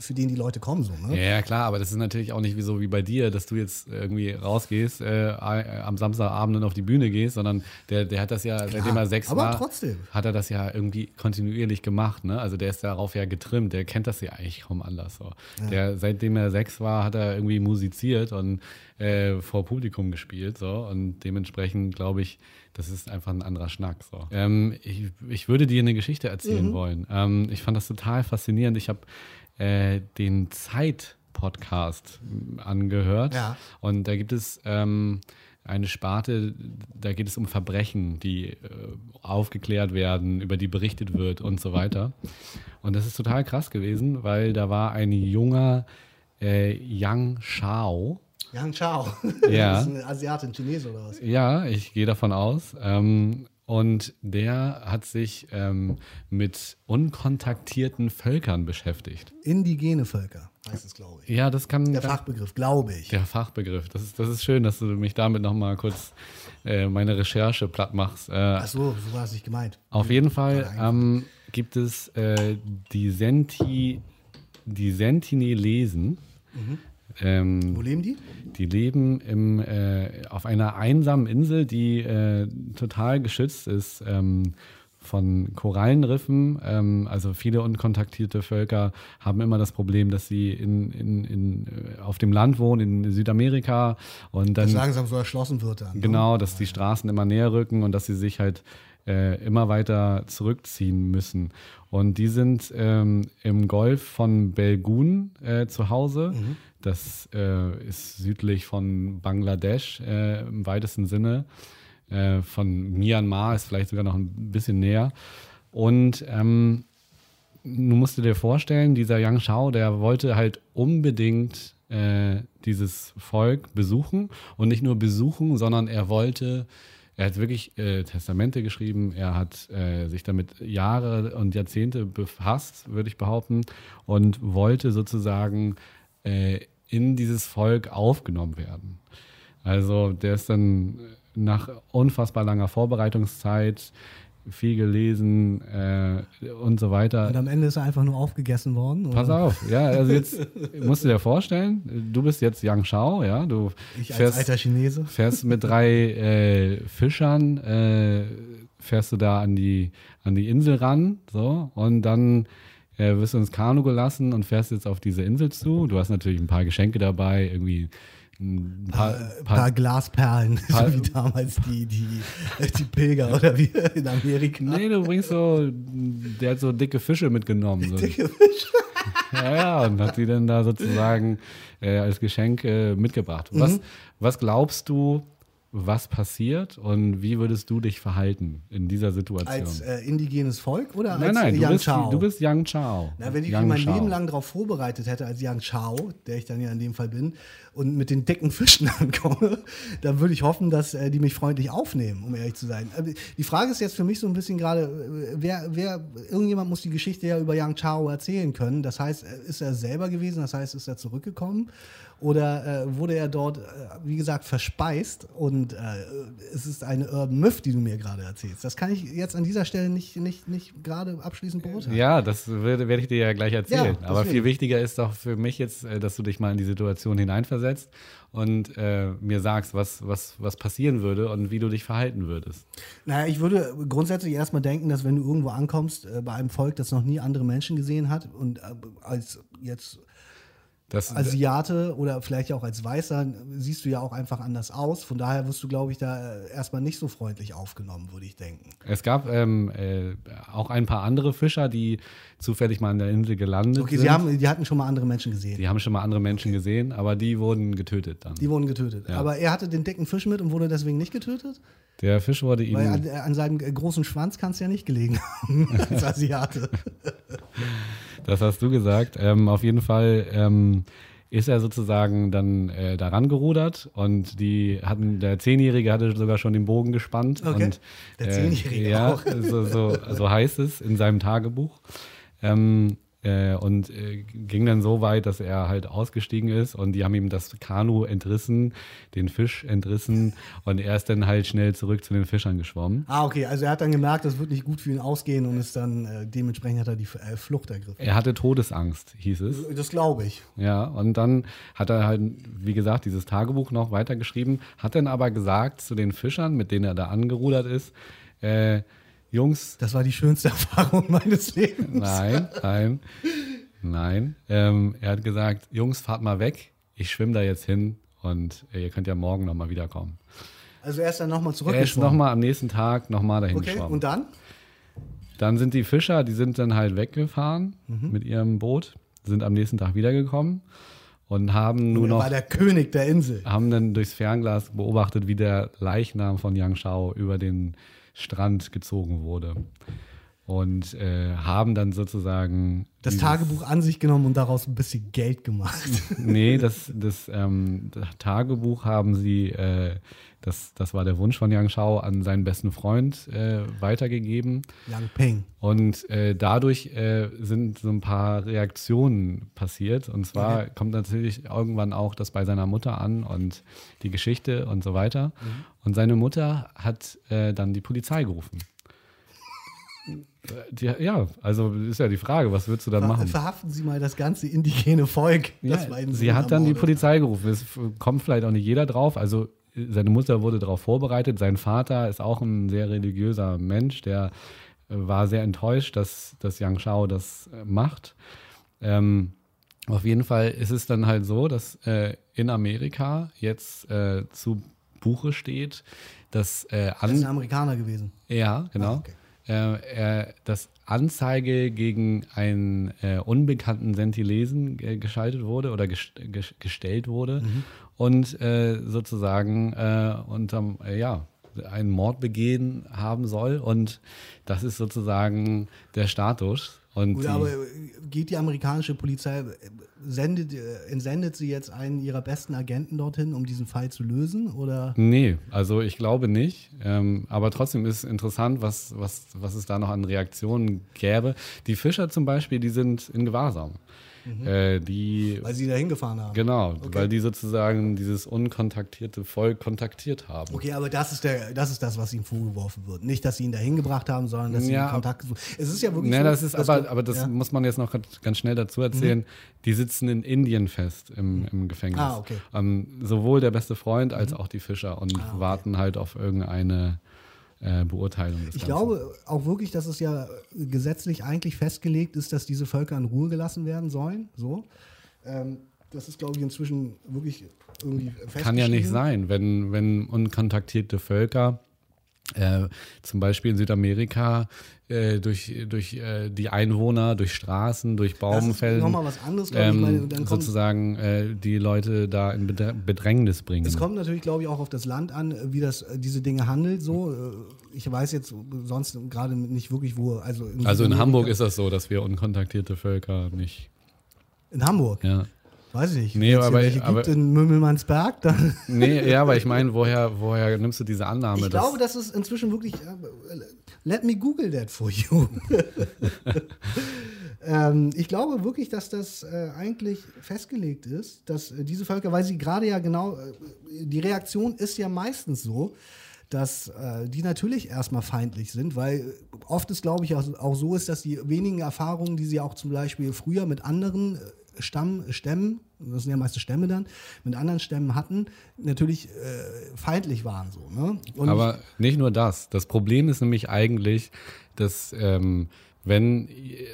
für den die Leute kommen, so, ne? Ja, klar, aber das ist natürlich auch nicht wie so wie bei dir, dass du jetzt irgendwie rausgehst, äh, am Samstagabend und auf die Bühne gehst, sondern der, der hat das ja, klar, seitdem er sechs aber war, trotzdem. hat er das ja irgendwie kontinuierlich gemacht, ne? Also der ist darauf ja getrimmt, der kennt das ja eigentlich kaum anders. So. Ja. Der, seitdem er sechs war, hat er irgendwie musiziert und äh, vor Publikum gespielt. So. Und dementsprechend glaube ich, das ist einfach ein anderer Schnack. So. Ähm, ich, ich würde dir eine Geschichte erzählen mhm. wollen. Ähm, ich fand das total faszinierend. Ich habe äh, den Zeit-Podcast angehört. Ja. Und da gibt es ähm, eine Sparte, da geht es um Verbrechen, die äh, aufgeklärt werden, über die berichtet wird und so weiter. Und das ist total krass gewesen, weil da war ein junger äh, Yang Shao. Yang Shao. <laughs> Ja. Das ist ein Asiate, ein Chinese oder was? Ja, ich gehe davon aus. Ähm, und der hat sich ähm, mit unkontaktierten Völkern beschäftigt. Indigene Völker heißt es, glaube ich. Ja, das kann. Der Fachbegriff, glaube ich. Der Fachbegriff. Das ist, das ist schön, dass du mich damit nochmal kurz äh, meine Recherche platt machst. Äh, Ach so, so war es nicht gemeint. Auf jeden Fall ähm, gibt es äh, die Senti, die Sentinelesen. Mhm. Ähm, Wo leben die? Die leben im, äh, auf einer einsamen Insel, die äh, total geschützt ist ähm, von Korallenriffen. Ähm, also viele unkontaktierte Völker haben immer das Problem, dass sie in, in, in, äh, auf dem Land wohnen, in Südamerika. Und dann, das langsam so erschlossen wird dann. Ne? Genau, dass die Straßen immer näher rücken und dass sie sich halt äh, immer weiter zurückziehen müssen. Und die sind ähm, im Golf von Belgun äh, zu Hause. Mhm. Das äh, ist südlich von Bangladesch äh, im weitesten Sinne. Äh, von Myanmar ist vielleicht sogar noch ein bisschen näher. Und ähm, du musst dir vorstellen, dieser Yang Shao, der wollte halt unbedingt dieses Volk besuchen. Und nicht nur besuchen, sondern er wollte er hat wirklich äh, Testamente geschrieben, er hat äh, sich damit Jahre und Jahrzehnte befasst, würde ich behaupten, und wollte sozusagen äh, in dieses Volk aufgenommen werden. Also der ist dann nach unfassbar langer Vorbereitungszeit viel gelesen äh, und so weiter. Und am Ende ist er einfach nur aufgegessen worden. Oder? Pass auf, ja, also jetzt musst du dir vorstellen, du bist jetzt Yang Shao, ja, du ich fährst, als alter Chinese. fährst mit drei äh, Fischern, äh, fährst du da an die, an die Insel ran, so, und dann äh, wirst du ins Kanu gelassen und fährst jetzt auf diese Insel zu. Du hast natürlich ein paar Geschenke dabei, irgendwie ein paar, paar, paar Glasperlen, <laughs> paar, so wie damals die, die, die Pilger oder wie in Amerika. Nee, du bringst so, der hat so dicke Fische mitgenommen. So. Dicke Fische? <laughs> Ja, ja, und hat sie dann da sozusagen äh, als Geschenk äh, mitgebracht. Was, mhm. was glaubst du, was passiert und wie würdest du dich verhalten in dieser Situation? Als äh, indigenes Volk oder nein, als nein, Yang du bist, Chao? Du bist Yang Chao. Na, wenn ich mich mein Chao. Leben lang darauf vorbereitet hätte als Yang Chao, der ich dann ja in dem Fall bin, und mit den dicken Fischen <laughs> ankomme, dann würde ich hoffen, dass äh, die mich freundlich aufnehmen, um ehrlich zu sein. Äh, die Frage ist jetzt für mich so ein bisschen gerade, äh, wer, wer, irgendjemand muss die Geschichte ja über Yang Chao erzählen können. Das heißt, äh, ist er selber gewesen? Das heißt, ist er zurückgekommen? Oder äh, wurde er dort, äh, wie gesagt, verspeist und äh, es ist eine Urban Myth, die du mir gerade erzählst? Das kann ich jetzt an dieser Stelle nicht, nicht, nicht gerade abschließend beurteilen. Ja, das werde, werde ich dir ja gleich erzählen. Ja, Aber viel wichtiger ist doch für mich jetzt, äh, dass du dich mal in die Situation hineinversetzt und äh, mir sagst, was, was, was passieren würde und wie du dich verhalten würdest. Naja, ich würde grundsätzlich erstmal denken, dass wenn du irgendwo ankommst, äh, bei einem Volk, das noch nie andere Menschen gesehen hat und äh, als jetzt das, Asiate oder vielleicht auch als Weißer siehst du ja auch einfach anders aus. Von daher wirst du, glaube ich, da äh, erstmal nicht so freundlich aufgenommen, würde ich denken. Es gab ähm, äh, auch ein paar andere Fischer, die zufällig mal an der Insel gelandet okay, sind. Okay, die hatten schon mal andere Menschen gesehen. Die haben schon mal andere Menschen okay. gesehen, aber die wurden getötet dann. Die wurden getötet. Ja. Aber er hatte den dicken Fisch mit und wurde deswegen nicht getötet? Der Fisch wurde ihm. Weil an, an seinem großen Schwanz kann es ja nicht gelegen <laughs> haben, als Asiate. <laughs> Das hast du gesagt. Ähm, auf jeden Fall ähm, ist er sozusagen dann äh, daran gerudert und die hatten, der Zehnjährige hatte sogar schon den Bogen gespannt. Okay. Und, der Zehnjährige äh, ja, auch. So, so, so heißt es in seinem Tagebuch. Ähm, äh, und äh, ging dann so weit, dass er halt ausgestiegen ist und die haben ihm das Kanu entrissen, den Fisch entrissen und er ist dann halt schnell zurück zu den Fischern geschwommen. Ah, okay, also er hat dann gemerkt, das wird nicht gut für ihn ausgehen und ist dann äh, dementsprechend hat er die äh, Flucht ergriffen. Er hatte Todesangst, hieß es. Das glaube ich. Ja, und dann hat er halt, wie gesagt, dieses Tagebuch noch weitergeschrieben, hat dann aber gesagt zu den Fischern, mit denen er da angerudert ist, äh, Jungs. Das war die schönste <laughs> Erfahrung meines Lebens. Nein, nein, nein. Ähm, er hat gesagt, Jungs, fahrt mal weg. Ich schwimme da jetzt hin und ihr könnt ja morgen nochmal wiederkommen. Also er ist dann nochmal zurückgeschwommen? Er ist nochmal am nächsten Tag nochmal dahin okay, geschwommen. und dann? Dann sind die Fischer, die sind dann halt weggefahren mhm. mit ihrem Boot, sind am nächsten Tag wiedergekommen und haben nur und er noch. war der König der Insel. Haben dann durchs Fernglas beobachtet, wie der Leichnam von Yang Shao über den Strand gezogen wurde. Und äh, haben dann sozusagen. Das Tagebuch an sich genommen und daraus ein bisschen Geld gemacht. nee, das, das, ähm, das Tagebuch haben sie, äh, das, das war der Wunsch von Yang Shao, an seinen besten Freund äh, weitergegeben. Yang Peng. Und äh, dadurch äh, sind so ein paar Reaktionen passiert. Und zwar okay. kommt natürlich irgendwann auch das bei seiner Mutter an und die Geschichte und so weiter. Mhm. Und seine Mutter hat äh, dann die Polizei gerufen. Die, ja, also ist ja die Frage, was würdest du dann Ver machen? Verhaften Sie mal das ganze indigene Volk. Ja, sie hat dann die Polizei gerufen. Es kommt vielleicht auch nicht jeder drauf. Also seine Mutter wurde darauf vorbereitet. Sein Vater ist auch ein sehr religiöser Mensch, der äh, war sehr enttäuscht, dass, dass Yang Shao das äh, macht. Ähm, auf jeden Fall ist es dann halt so, dass äh, in Amerika jetzt äh, zu Buche steht, dass äh, an das ist ein Amerikaner gewesen. Ja, genau. Ah, okay. äh, dass Anzeige gegen einen unbekannten Sentilesen geschaltet wurde oder gest gestellt wurde mhm. Und äh, sozusagen äh, unterm, ja, einen Mord begehen haben soll. Und das ist sozusagen der Status. Und Gut, aber geht die amerikanische Polizei, sendet, entsendet sie jetzt einen ihrer besten Agenten dorthin, um diesen Fall zu lösen? Oder? Nee, also ich glaube nicht. Ähm, aber trotzdem ist interessant, was, was, was es da noch an Reaktionen gäbe. Die Fischer zum Beispiel, die sind in Gewahrsam. Mhm. Äh, die, weil sie da hingefahren haben. Genau, okay. weil die sozusagen dieses unkontaktierte Volk kontaktiert haben. Okay, aber das ist, der, das ist das, was ihnen vorgeworfen wird. Nicht, dass sie ihn da hingebracht haben, sondern dass ja, sie Kontakt suchen. Es ist ja wirklich ja, so, das ist aber, aber das ja. muss man jetzt noch ganz schnell dazu erzählen. Mhm. Die sitzen in Indien fest im, mhm. im Gefängnis. Ah, okay. Ähm, sowohl der beste Freund als mhm. auch die Fischer und ah, okay. warten halt auf irgendeine äh, Beurteilung. ich Ganzen. glaube auch wirklich, dass es ja gesetzlich eigentlich festgelegt ist, dass diese Völker in Ruhe gelassen werden sollen. So. Ähm, das ist, glaube ich, inzwischen wirklich irgendwie festgelegt. Kann ja nicht sein, wenn, wenn unkontaktierte Völker äh, zum Beispiel in Südamerika äh, durch, durch äh, die Einwohner, durch Straßen, durch Baumfällen. nochmal was anderes, ähm, ich. Meine, dann sozusagen äh, die Leute da in Bedrängnis bringen. Es kommt natürlich, glaube ich, auch auf das Land an, wie das äh, diese Dinge handelt. So, ich weiß jetzt sonst gerade nicht wirklich, wo. Also in, also in Hamburg ist das so, dass wir unkontaktierte Völker nicht. In Hamburg? Ja. Weiß ich nicht. Nee, aber, welche gibt aber, in Mümmelmannsberg, dann. Nee, ja, aber ich meine, woher, woher nimmst du diese Annahme? Ich glaube, das ist inzwischen wirklich. Let me Google that for you. <laughs> ähm, ich glaube wirklich, dass das äh, eigentlich festgelegt ist, dass äh, diese Völker, weil sie gerade ja genau, äh, die Reaktion ist ja meistens so, dass äh, die natürlich erstmal feindlich sind, weil oft ist, glaube ich, auch, auch, so ist, dass die wenigen Erfahrungen, die sie auch zum Beispiel früher mit anderen äh, Stamm, Stämmen, das sind ja meistens Stämme dann, mit anderen Stämmen hatten, natürlich äh, feindlich waren. So, ne? Aber nicht nur das. Das Problem ist nämlich eigentlich, dass ähm, wenn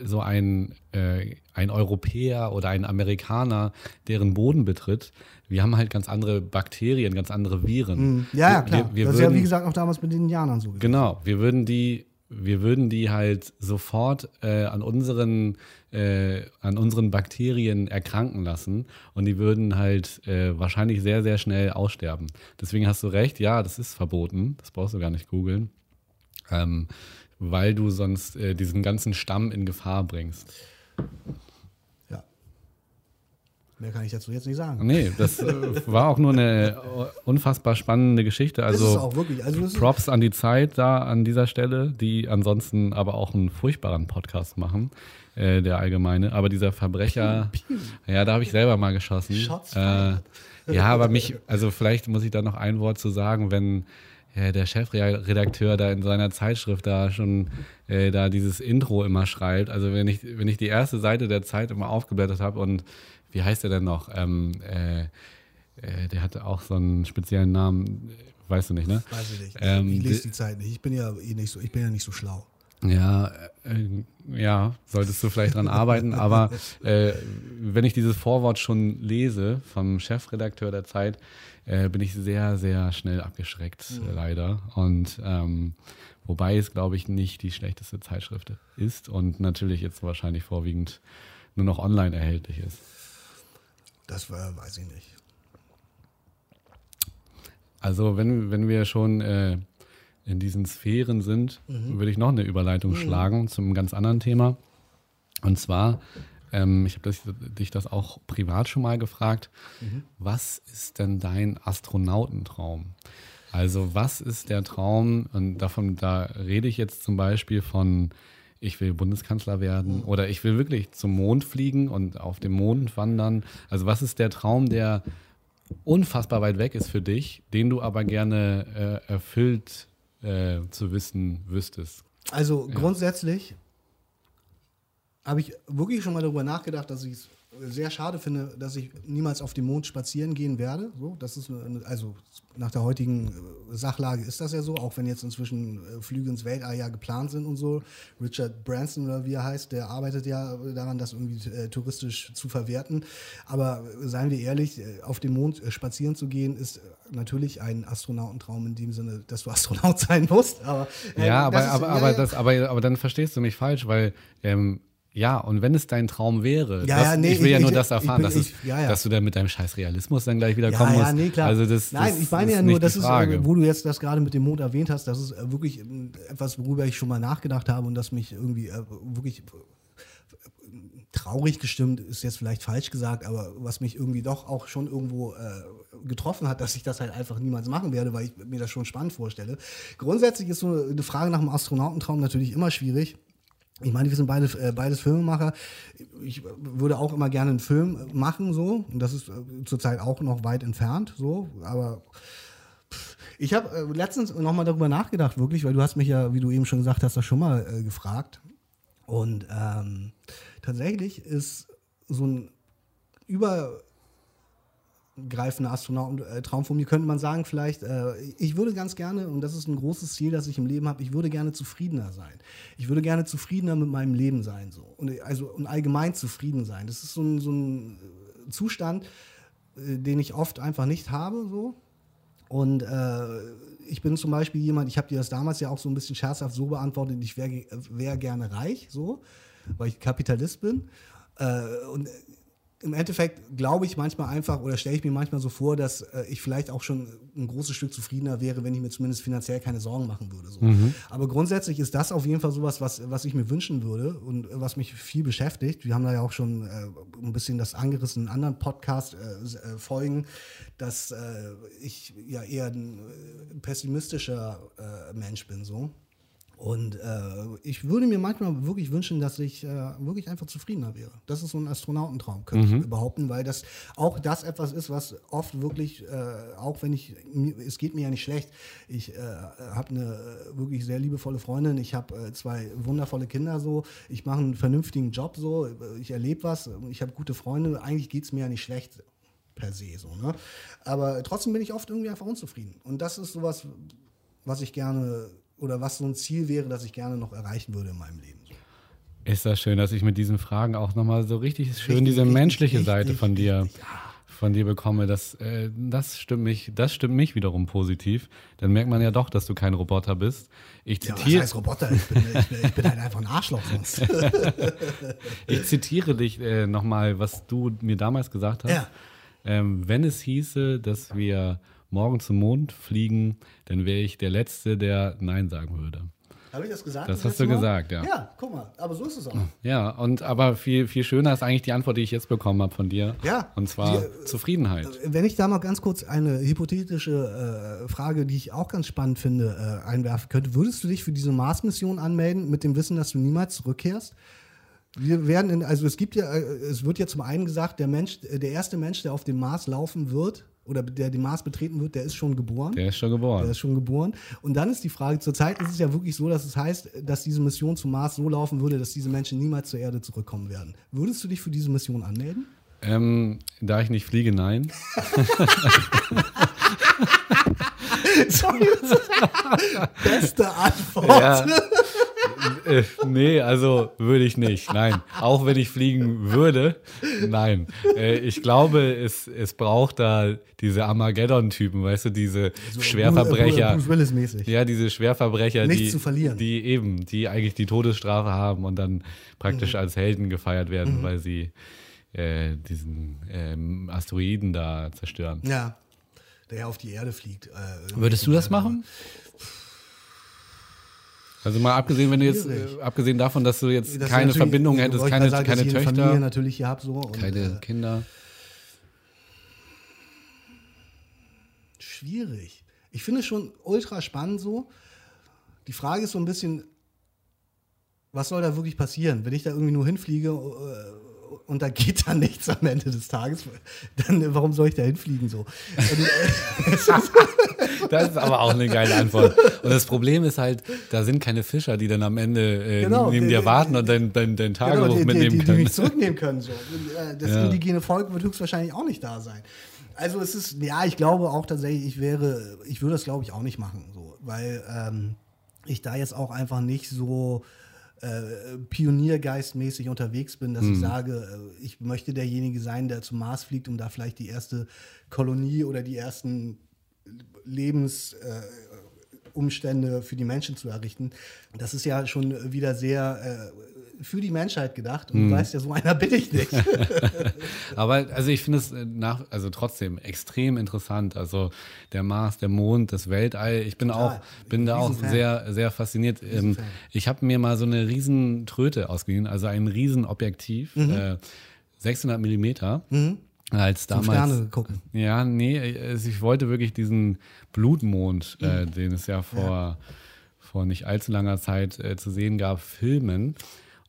so ein, äh, ein Europäer oder ein Amerikaner deren Boden betritt, wir haben halt ganz andere Bakterien, ganz andere Viren. Mhm. Ja, ja, klar. Wir, wir das würden, ist ja, wie gesagt, auch damals mit den Indianern so. Gewesen. Genau, wir würden die wir würden die halt sofort äh, an unseren äh, an unseren Bakterien erkranken lassen und die würden halt äh, wahrscheinlich sehr sehr schnell aussterben. Deswegen hast du recht, ja, das ist verboten, das brauchst du gar nicht googeln, ähm, weil du sonst äh, diesen ganzen Stamm in Gefahr bringst. Mehr kann ich dazu jetzt nicht sagen. Nee, das <laughs> war auch nur eine unfassbar spannende Geschichte. Also. Also Props an die Zeit da an dieser Stelle, die ansonsten aber auch einen furchtbaren Podcast machen, äh, der allgemeine. Aber dieser Verbrecher, piu, piu. ja, da habe ich selber mal geschossen. Äh, ja, aber mich, also vielleicht muss ich da noch ein Wort zu sagen, wenn ja, der Chefredakteur da in seiner Zeitschrift da schon äh, da dieses Intro immer schreibt. Also wenn ich, wenn ich die erste Seite der Zeit immer aufgeblättert habe und wie heißt er denn noch? Ähm, äh, äh, der hatte auch so einen speziellen Namen, weißt du nicht, ne? Weiß ich nicht. Ähm, ich lese die Zeit nicht. Ich bin ja eh nicht so, ich bin ja nicht so schlau. Ja, äh, ja, solltest du vielleicht dran arbeiten, <laughs> aber äh, wenn ich dieses Vorwort schon lese vom Chefredakteur der Zeit, äh, bin ich sehr, sehr schnell abgeschreckt, mhm. leider. Und ähm, wobei es, glaube ich, nicht die schlechteste Zeitschrift ist und natürlich jetzt wahrscheinlich vorwiegend nur noch online erhältlich ist. Das war, weiß ich nicht. Also wenn, wenn wir schon äh, in diesen Sphären sind, mhm. würde ich noch eine Überleitung mhm. schlagen zum ganz anderen Thema. Und zwar, ähm, ich habe dich das auch privat schon mal gefragt, mhm. was ist denn dein Astronautentraum? Also was ist der Traum, und davon, da rede ich jetzt zum Beispiel von ich will Bundeskanzler werden mhm. oder ich will wirklich zum Mond fliegen und auf dem Mond wandern. Also was ist der Traum, der unfassbar weit weg ist für dich, den du aber gerne äh, erfüllt äh, zu wissen wüsstest? Also grundsätzlich habe ich wirklich schon mal darüber nachgedacht, dass ich es sehr schade finde, dass ich niemals auf dem Mond spazieren gehen werde. So, das ist eine, also nach der heutigen äh, Sachlage ist das ja so, auch wenn jetzt inzwischen äh, Flüge ins Weltall ja geplant sind und so. Richard Branson oder wie er heißt, der arbeitet ja daran, das irgendwie äh, touristisch zu verwerten. Aber seien wir ehrlich, auf dem Mond spazieren zu gehen, ist natürlich ein Astronautentraum in dem Sinne, dass du <laughs> Astronaut sein musst. Aber, äh, ja, aber, ist, aber, ja, aber, ja. Das, aber, aber dann verstehst du mich falsch, weil ähm, ja, und wenn es dein Traum wäre, ja, das, ja, nee, ich will ich, ja nur ich, das erfahren, bin, dass, es, ja, dass, du dann mit deinem scheiß Realismus dann gleich wieder kommen musst. Ja, nee, klar. Also das, Nein, das, ich meine ja nur, das ist, äh, wo du jetzt das gerade mit dem Mond erwähnt hast, das ist äh, wirklich ähm, etwas, worüber ich schon mal nachgedacht habe und das mich irgendwie äh, wirklich traurig gestimmt, ist jetzt vielleicht falsch gesagt, aber was mich irgendwie doch auch schon irgendwo äh, getroffen hat, dass ich das halt einfach niemals machen werde, weil ich mir das schon spannend vorstelle. Grundsätzlich ist so eine Frage nach dem Astronautentraum natürlich immer schwierig ich meine, wir sind beide, äh, beides Filmemacher. Ich würde auch immer gerne einen Film machen, so. Und das ist äh, zurzeit auch noch weit entfernt, so. Aber ich habe äh, letztens nochmal darüber nachgedacht, wirklich, weil du hast mich ja, wie du eben schon gesagt hast, das schon mal äh, gefragt. Und ähm, tatsächlich ist so ein über greifender Astronautentraum von mir, könnte man sagen, vielleicht, äh, ich würde ganz gerne, und das ist ein großes Ziel, das ich im Leben habe, ich würde gerne zufriedener sein. Ich würde gerne zufriedener mit meinem Leben sein, so. Und, also, und allgemein zufrieden sein. Das ist so ein, so ein Zustand, äh, den ich oft einfach nicht habe, so. Und äh, ich bin zum Beispiel jemand, ich habe dir das damals ja auch so ein bisschen scherzhaft so beantwortet, ich wäre wär gerne reich, so, weil ich Kapitalist bin. Äh, und im Endeffekt glaube ich manchmal einfach oder stelle ich mir manchmal so vor, dass äh, ich vielleicht auch schon ein großes Stück zufriedener wäre, wenn ich mir zumindest finanziell keine Sorgen machen würde. So. Mhm. Aber grundsätzlich ist das auf jeden Fall sowas, was, was ich mir wünschen würde und was mich viel beschäftigt. Wir haben da ja auch schon äh, ein bisschen das angerissen in anderen Podcast-Folgen, äh, äh dass äh, ich ja eher ein äh, pessimistischer Mensch bin. So. Und äh, ich würde mir manchmal wirklich wünschen, dass ich äh, wirklich einfach zufriedener wäre. Das ist so ein Astronautentraum, könnte mhm. ich behaupten, weil das auch das etwas ist, was oft wirklich, äh, auch wenn ich, es geht mir ja nicht schlecht, ich äh, habe eine wirklich sehr liebevolle Freundin, ich habe äh, zwei wundervolle Kinder so, ich mache einen vernünftigen Job so, ich erlebe was, ich habe gute Freunde, eigentlich geht es mir ja nicht schlecht per se so. Ne? Aber trotzdem bin ich oft irgendwie einfach unzufrieden. Und das ist sowas, was ich gerne oder was so ein Ziel wäre, das ich gerne noch erreichen würde in meinem Leben. Ist das schön, dass ich mit diesen Fragen auch nochmal so richtig schön richtig, diese richtig, menschliche richtig, Seite von dir, von dir bekomme. Das, äh, das, stimmt mich, das stimmt mich wiederum positiv. Dann merkt man ja doch, dass du kein Roboter bist. Ich zitiere. Ja, was heißt Roboter? Ich bin, ich bin, ich bin halt einfach ein Arschloch sonst. <laughs> ich zitiere dich äh, nochmal, was du mir damals gesagt hast. Ja. Ähm, wenn es hieße, dass wir morgen zum Mond fliegen, dann wäre ich der Letzte, der Nein sagen würde. Habe ich das gesagt? Das, das hast du Mal? gesagt, ja. Ja, guck mal, aber so ist es auch. Ja, und aber viel, viel schöner ist eigentlich die Antwort, die ich jetzt bekommen habe von dir. Ja. Und zwar die, äh, Zufriedenheit. Wenn ich da mal ganz kurz eine hypothetische äh, Frage, die ich auch ganz spannend finde, äh, einwerfen könnte, würdest du dich für diese Mars-Mission anmelden mit dem Wissen, dass du niemals zurückkehrst? Wir werden in, also es gibt ja, äh, es wird ja zum einen gesagt, der Mensch, äh, der erste Mensch, der auf dem Mars laufen wird, oder der den Mars betreten wird, der ist schon geboren. Der ist schon geboren. Der ist schon geboren. Und dann ist die Frage, zurzeit ist es ja wirklich so, dass es heißt, dass diese Mission zum Mars so laufen würde, dass diese Menschen niemals zur Erde zurückkommen werden. Würdest du dich für diese Mission anmelden? Ähm, da ich nicht fliege, nein. <laughs> <laughs> Sorry, <laughs> beste Antwort. Ja. Äh, nee, also würde ich nicht. Nein. Auch wenn ich fliegen würde, nein. Äh, ich glaube, es, es braucht da diese Armageddon-Typen, weißt du, diese so, Schwerverbrecher. Bruce Willis mäßig. Ja, diese Schwerverbrecher, Nichts die, zu verlieren. die eben, die eigentlich die Todesstrafe haben und dann praktisch mhm. als Helden gefeiert werden, mhm. weil sie äh, diesen ähm, Asteroiden da zerstören. Ja, der ja auf die Erde fliegt. Äh, Würdest du das machen? Also mal abgesehen, wenn du jetzt, äh, abgesehen davon, dass du jetzt das keine Verbindung hättest, keine, sagen, keine Töchter, Familie natürlich gehabt so und, keine äh, Kinder. Schwierig. Ich finde es schon ultra spannend so. Die Frage ist so ein bisschen, was soll da wirklich passieren, wenn ich da irgendwie nur hinfliege äh, und da geht dann <laughs> nichts am Ende des Tages, dann warum soll ich da hinfliegen so? <laughs> Das ist aber auch eine geile Antwort. Und das Problem ist halt, da sind keine Fischer, die dann am Ende äh, genau, neben die, dir warten und dein, dein, dein Tagebuch genau, die, mitnehmen die, können. Die mich zurücknehmen können. So. Äh, das ja. indigene Volk wird höchstwahrscheinlich auch nicht da sein. Also es ist, ja, ich glaube auch tatsächlich, ich wäre, ich würde das glaube ich auch nicht machen, so, weil ähm, ich da jetzt auch einfach nicht so äh, Pioniergeistmäßig unterwegs bin, dass mhm. ich sage, äh, ich möchte derjenige sein, der zum Mars fliegt, um da vielleicht die erste Kolonie oder die ersten Lebensumstände äh, für die Menschen zu errichten. Das ist ja schon wieder sehr äh, für die Menschheit gedacht und du weißt ja, so einer bin ich nicht. <laughs> Aber also ich finde es nach, also trotzdem extrem interessant. Also der Mars, der Mond, das Weltall. Ich bin Total. auch, bin da auch sehr, sehr fasziniert. Ähm, ich habe mir mal so eine riesen Tröte ausgeliehen, also ein Riesenobjektiv, mhm. äh, 600 Millimeter. Mhm. Als damals. Sterne gucken. Ja, nee, ich wollte wirklich diesen Blutmond, äh, mhm. den es ja vor, ja. vor nicht allzu langer Zeit äh, zu sehen gab, filmen.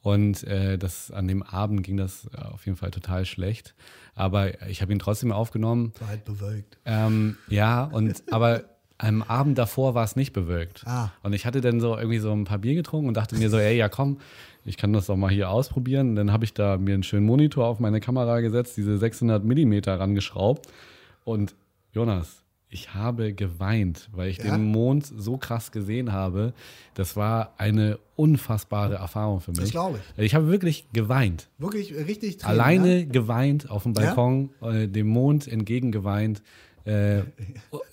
Und äh, das, an dem Abend ging das äh, auf jeden Fall total schlecht. Aber ich habe ihn trotzdem aufgenommen. War halt bewölkt. Ähm, ja, und <laughs> aber am Abend davor war es nicht bewölkt. Ah. Und ich hatte dann so irgendwie so ein paar Bier getrunken und dachte mir so, ey, ja komm, ich kann das doch mal hier ausprobieren. Dann habe ich da mir einen schönen Monitor auf meine Kamera gesetzt, diese 600 Millimeter rangeschraubt. Und Jonas, ich habe geweint, weil ich ja? den Mond so krass gesehen habe. Das war eine unfassbare Erfahrung für mich. Das glaube ich. Ich habe wirklich geweint. Wirklich richtig Tränen, Alleine ja? geweint auf dem Balkon, ja? äh, dem Mond entgegengeweint. Äh,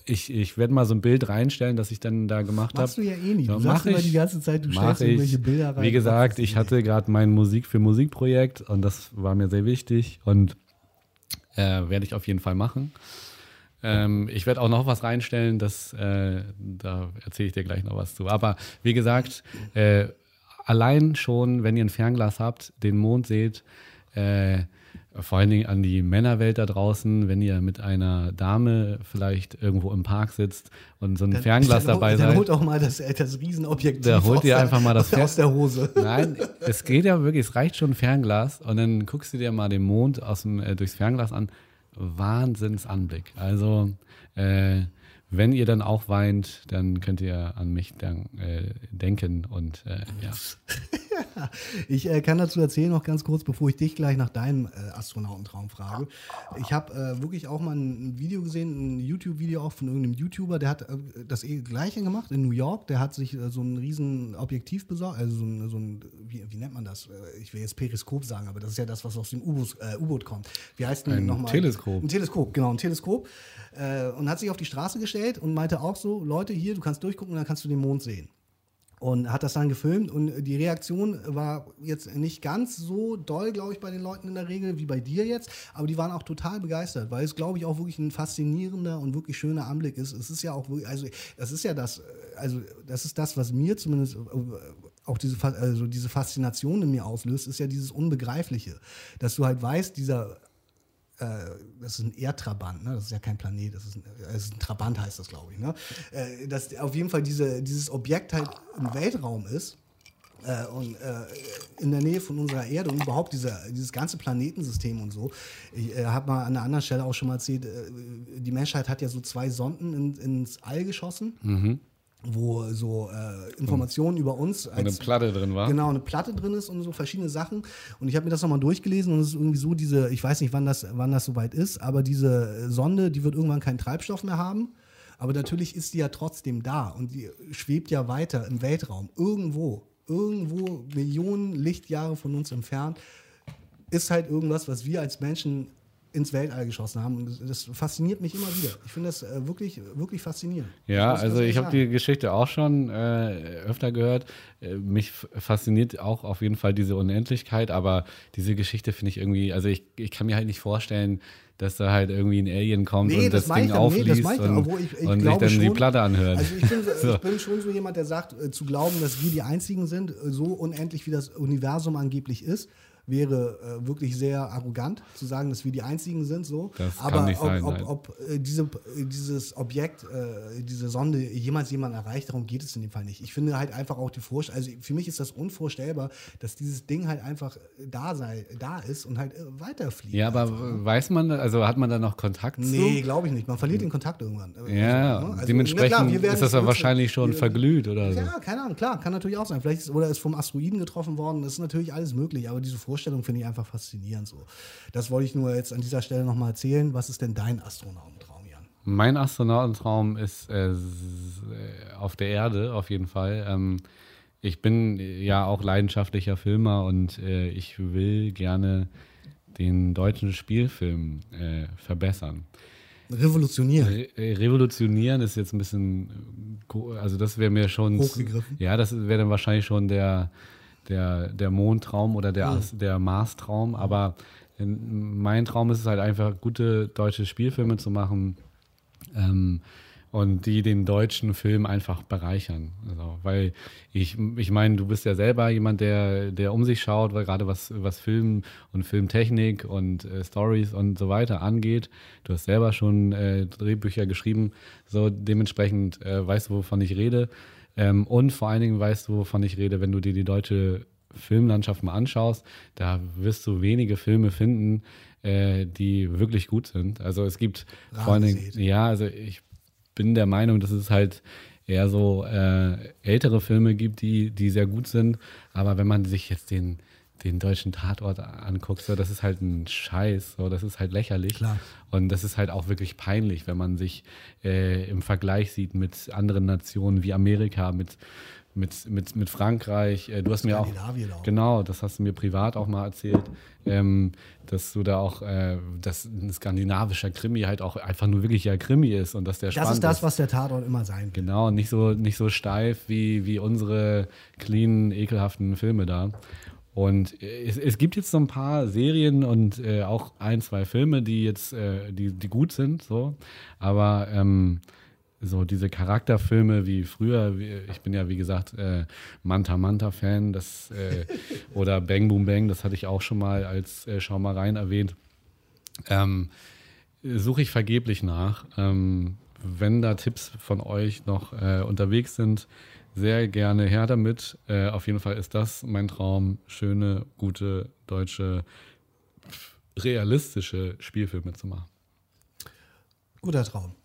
ich ich werde mal so ein Bild reinstellen, das ich dann da gemacht habe. Machst du ja eh nicht. Du sagst immer die ganze Zeit, du stellst ich. irgendwelche Bilder rein. Wie gesagt, ich hatte gerade mein Musik für Musikprojekt und das war mir sehr wichtig und äh, werde ich auf jeden Fall machen. Ähm, ich werde auch noch was reinstellen, das, äh, da erzähle ich dir gleich noch was zu. Aber wie gesagt, äh, allein schon, wenn ihr ein Fernglas habt, den Mond seht, äh, vor allen Dingen an die Männerwelt da draußen, wenn ihr mit einer Dame vielleicht irgendwo im Park sitzt und so ein dann, Fernglas dann, dabei seid. Dann holt auch mal das, das Riesenobjektiv da holt ihr einfach mal das <laughs> aus der Hose. Nein, es geht ja wirklich, es reicht schon Fernglas und dann guckst du dir mal den Mond aus dem, äh, durchs Fernglas an Wahnsinnsanblick. Also äh, wenn ihr dann auch weint, dann könnt ihr an mich dann, äh, denken und äh, <laughs> ja. <laughs> ich äh, kann dazu erzählen, noch ganz kurz, bevor ich dich gleich nach deinem äh, Astronautentraum frage. Ich habe äh, wirklich auch mal ein Video gesehen, ein YouTube-Video auch von irgendeinem YouTuber, der hat äh, das eh Gleiche gemacht in New York. Der hat sich so ein riesen Objektiv besorgt, also so ein, so ein wie, wie, nennt man das? Ich will jetzt Periskop sagen, aber das ist ja das, was aus dem U-Boot kommt. Wie heißt denn nochmal? Ein Teleskop. Ein Teleskop, genau, ein Teleskop. und hat sich auf die Straße gestellt und meinte auch so, Leute, hier, du kannst durchgucken und dann kannst du den Mond sehen. Und hat das dann gefilmt und die Reaktion war jetzt nicht ganz so doll, glaube ich, bei den Leuten in der Regel wie bei dir jetzt, aber die waren auch total begeistert, weil es, glaube ich, auch wirklich ein faszinierender und wirklich schöner Anblick ist. Es ist ja auch wirklich, also das ist ja das, also das ist das, was mir zumindest äh, auch diese, also diese Faszination in mir auslöst, ist ja dieses Unbegreifliche, dass du halt weißt, dieser das ist ein Erdtrabant, ne? das ist ja kein Planet, das ist ein, das ist ein Trabant, heißt das, glaube ich. Ne? Äh, dass auf jeden Fall diese, dieses Objekt halt im Weltraum ist äh, und äh, in der Nähe von unserer Erde und überhaupt dieser, dieses ganze Planetensystem und so. Ich äh, habe mal an einer anderen Stelle auch schon mal erzählt, äh, die Menschheit hat ja so zwei Sonden in, ins All geschossen. Mhm wo so äh, Informationen über uns. Als, eine Platte drin war. Genau, eine Platte drin ist und so verschiedene Sachen. Und ich habe mir das nochmal durchgelesen und es ist irgendwie so diese, ich weiß nicht, wann das, wann das soweit ist, aber diese Sonde, die wird irgendwann keinen Treibstoff mehr haben. Aber natürlich ist die ja trotzdem da und die schwebt ja weiter im Weltraum. Irgendwo, irgendwo Millionen Lichtjahre von uns entfernt ist halt irgendwas, was wir als Menschen ins Weltall geschossen haben. Und das, das fasziniert mich immer wieder. Ich finde das äh, wirklich, wirklich faszinierend. Ja, ich also ich habe die Geschichte auch schon äh, öfter gehört. Äh, mich fasziniert auch auf jeden Fall diese Unendlichkeit, aber diese Geschichte finde ich irgendwie, also ich, ich kann mir halt nicht vorstellen, dass da halt irgendwie ein Alien kommt nee, und das, das Ding aufliest nee, und, ich, ich und sich dann schon, die Platte anhört. Also ich bin, <laughs> so. ich bin, schon so jemand, der sagt, äh, zu glauben, dass wir die Einzigen sind, so unendlich wie das Universum angeblich ist wäre äh, wirklich sehr arrogant zu sagen, dass wir die Einzigen sind. So. Das Aber nicht ob, sein, ob, ob äh, diese, äh, dieses Objekt, äh, diese Sonde jemals jemand erreicht, darum geht es in dem Fall nicht. Ich finde halt einfach auch die Vorstellung, also für mich ist das unvorstellbar, dass dieses Ding halt einfach da sei, da ist und halt äh, weiterfliegt. Ja, aber einfach. Ne? weiß man, also hat man da noch Kontakt nee, zu? Nee, glaube ich nicht. Man verliert den Kontakt irgendwann. Ja, also, ne? also, dementsprechend klar, ist das ja wahrscheinlich schon wir, verglüht oder so. Ja, keine Ahnung, klar, kann natürlich auch sein. Vielleicht ist, oder ist vom Asteroiden getroffen worden, das ist natürlich alles möglich, aber diese Vorstellung finde ich einfach faszinierend so. Das wollte ich nur jetzt an dieser Stelle nochmal erzählen. Was ist denn dein Astronautentraum, Jan? Mein Astronautentraum ist äh, auf der Erde auf jeden Fall. Ähm, ich bin ja auch leidenschaftlicher Filmer und äh, ich will gerne den deutschen Spielfilm äh, verbessern. Revolutionieren. Re äh, revolutionieren ist jetzt ein bisschen, also das wäre mir schon. Hochgegriffen. Ja, das wäre dann wahrscheinlich schon der, der, der Mondtraum oder der, mhm. der Marstraum. Aber mein Traum ist es halt einfach, gute deutsche Spielfilme zu machen. Ähm, und die den deutschen Film einfach bereichern. Also, weil ich, ich meine, du bist ja selber jemand, der, der um sich schaut, weil gerade was, was Film und Filmtechnik und äh, Stories und so weiter angeht. Du hast selber schon äh, Drehbücher geschrieben, so dementsprechend äh, weißt du, wovon ich rede. Ähm, und vor allen Dingen weißt du, wovon ich rede, wenn du dir die deutsche Filmlandschaft mal anschaust, da wirst du wenige Filme finden, äh, die wirklich gut sind. Also es gibt Rahmen vor allen Dingen, ja, also ich bin der Meinung, dass es halt eher so äh, ältere Filme gibt, die, die sehr gut sind. Aber wenn man sich jetzt den den deutschen Tatort anguckst, so, das ist halt ein Scheiß, so, das ist halt lächerlich. Klar. Und das ist halt auch wirklich peinlich, wenn man sich äh, im Vergleich sieht mit anderen Nationen wie Amerika, mit, mit, mit, mit Frankreich. Äh, du hast mir auch, auch, genau, das hast du mir privat auch mal erzählt, ähm, dass du da auch, äh, dass ein skandinavischer Krimi halt auch einfach nur wirklich ja Krimi ist und dass der Das ist das, ist. was der Tatort immer sein will. Genau, nicht so, nicht so steif wie, wie unsere clean, ekelhaften Filme da. Und es, es, gibt jetzt so ein paar Serien und äh, auch ein, zwei Filme, die jetzt, äh, die, die gut sind, so. Aber ähm, so diese Charakterfilme wie früher, ich bin ja wie gesagt äh, Manta Manta Fan, das äh, oder Bang Boom Bang, das hatte ich auch schon mal als äh, Schau mal rein erwähnt. Ähm, Suche ich vergeblich nach. Ähm, wenn da Tipps von euch noch äh, unterwegs sind, sehr gerne her damit. Äh, auf jeden Fall ist das mein Traum, schöne, gute, deutsche, realistische Spielfilme zu machen. Guter Traum.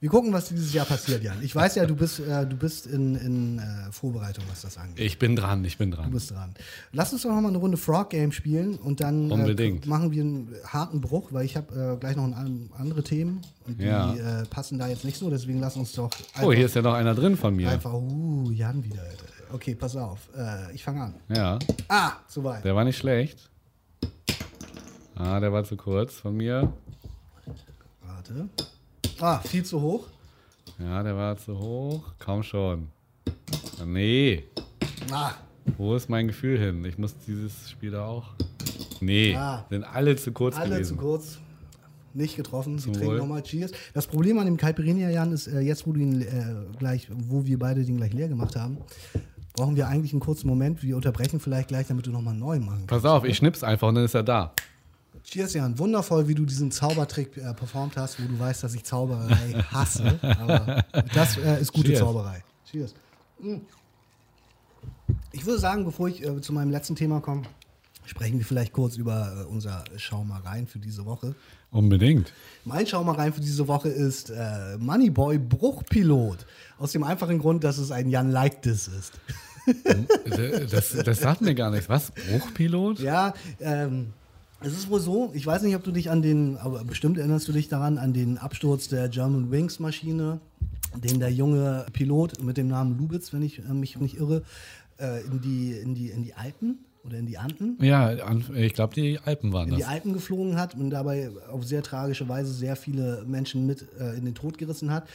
Wir gucken, was dieses Jahr passiert, Jan. Ich weiß ja, du bist, äh, du bist in, in äh, Vorbereitung, was das angeht. Ich bin dran, ich bin dran. Du bist dran. Lass uns doch noch mal eine Runde Frog Game spielen und dann äh, machen wir einen harten Bruch, weil ich habe äh, gleich noch ein, andere Themen und die ja. Äh, passen da jetzt nicht so. Deswegen lass uns doch. oh, hier ist ja noch einer drin von mir. Einfach, uh, Jan wieder. Okay, pass auf. Äh, ich fange an. Ja. Ah, zu weit. Der war nicht schlecht. Ah, der war zu kurz von mir. Warte. Ah, viel zu hoch. Ja, der war zu hoch. Kaum schon. Nee. Ah. Wo ist mein Gefühl hin? Ich muss dieses Spiel da auch. Nee, ah. sind alle zu kurz alle gewesen. zu kurz. Nicht getroffen. Sie trinken nochmal Cheers. Das Problem an dem Caipirinha, Jan, ist äh, jetzt, wo du ihn äh, gleich, wo wir beide den gleich leer gemacht haben, brauchen wir eigentlich einen kurzen Moment. Wir unterbrechen vielleicht gleich, damit du nochmal neu machen kannst. Pass auf, ich schnipp's einfach und dann ist er da. Cheers, Jan. Wundervoll, wie du diesen Zaubertrick äh, performt hast, wo du weißt, dass ich Zauberei hasse. Aber das äh, ist gute Cheers. Zauberei. Cheers. Mm. Ich würde sagen, bevor ich äh, zu meinem letzten Thema komme, sprechen wir vielleicht kurz über äh, unser Schaumereien für diese Woche. Unbedingt. Mein Schaumereien für diese Woche ist äh, Moneyboy Bruchpilot. Aus dem einfachen Grund, dass es ein Jan Like-Diss ist. das, das sagt mir gar nichts. Was? Bruchpilot? Ja, ähm, es ist wohl so, ich weiß nicht, ob du dich an den, aber bestimmt erinnerst du dich daran, an den Absturz der German Wings Maschine, den der junge Pilot mit dem Namen Lubitz, wenn ich äh, mich nicht irre, äh, in, die, in, die, in die Alpen oder in die Anden. Ja, ich glaube, die Alpen waren in das. die Alpen geflogen hat und dabei auf sehr tragische Weise sehr viele Menschen mit äh, in den Tod gerissen hat.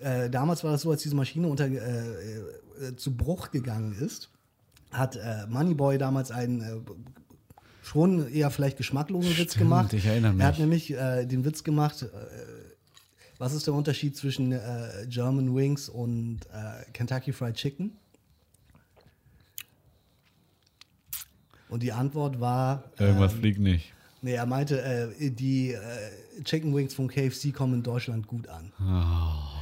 Äh, damals war das so, als diese Maschine unter, äh, zu Bruch gegangen ist, hat Moneyboy damals einen schon eher vielleicht geschmacklosen Stimmt, Witz gemacht. Ich erinnere mich. Er hat nämlich den Witz gemacht, was ist der Unterschied zwischen German Wings und Kentucky Fried Chicken? Und die Antwort war. Irgendwas ähm, fliegt nicht. Nee, er meinte, äh, die äh, Chicken Wings von KFC kommen in Deutschland gut an. Oh.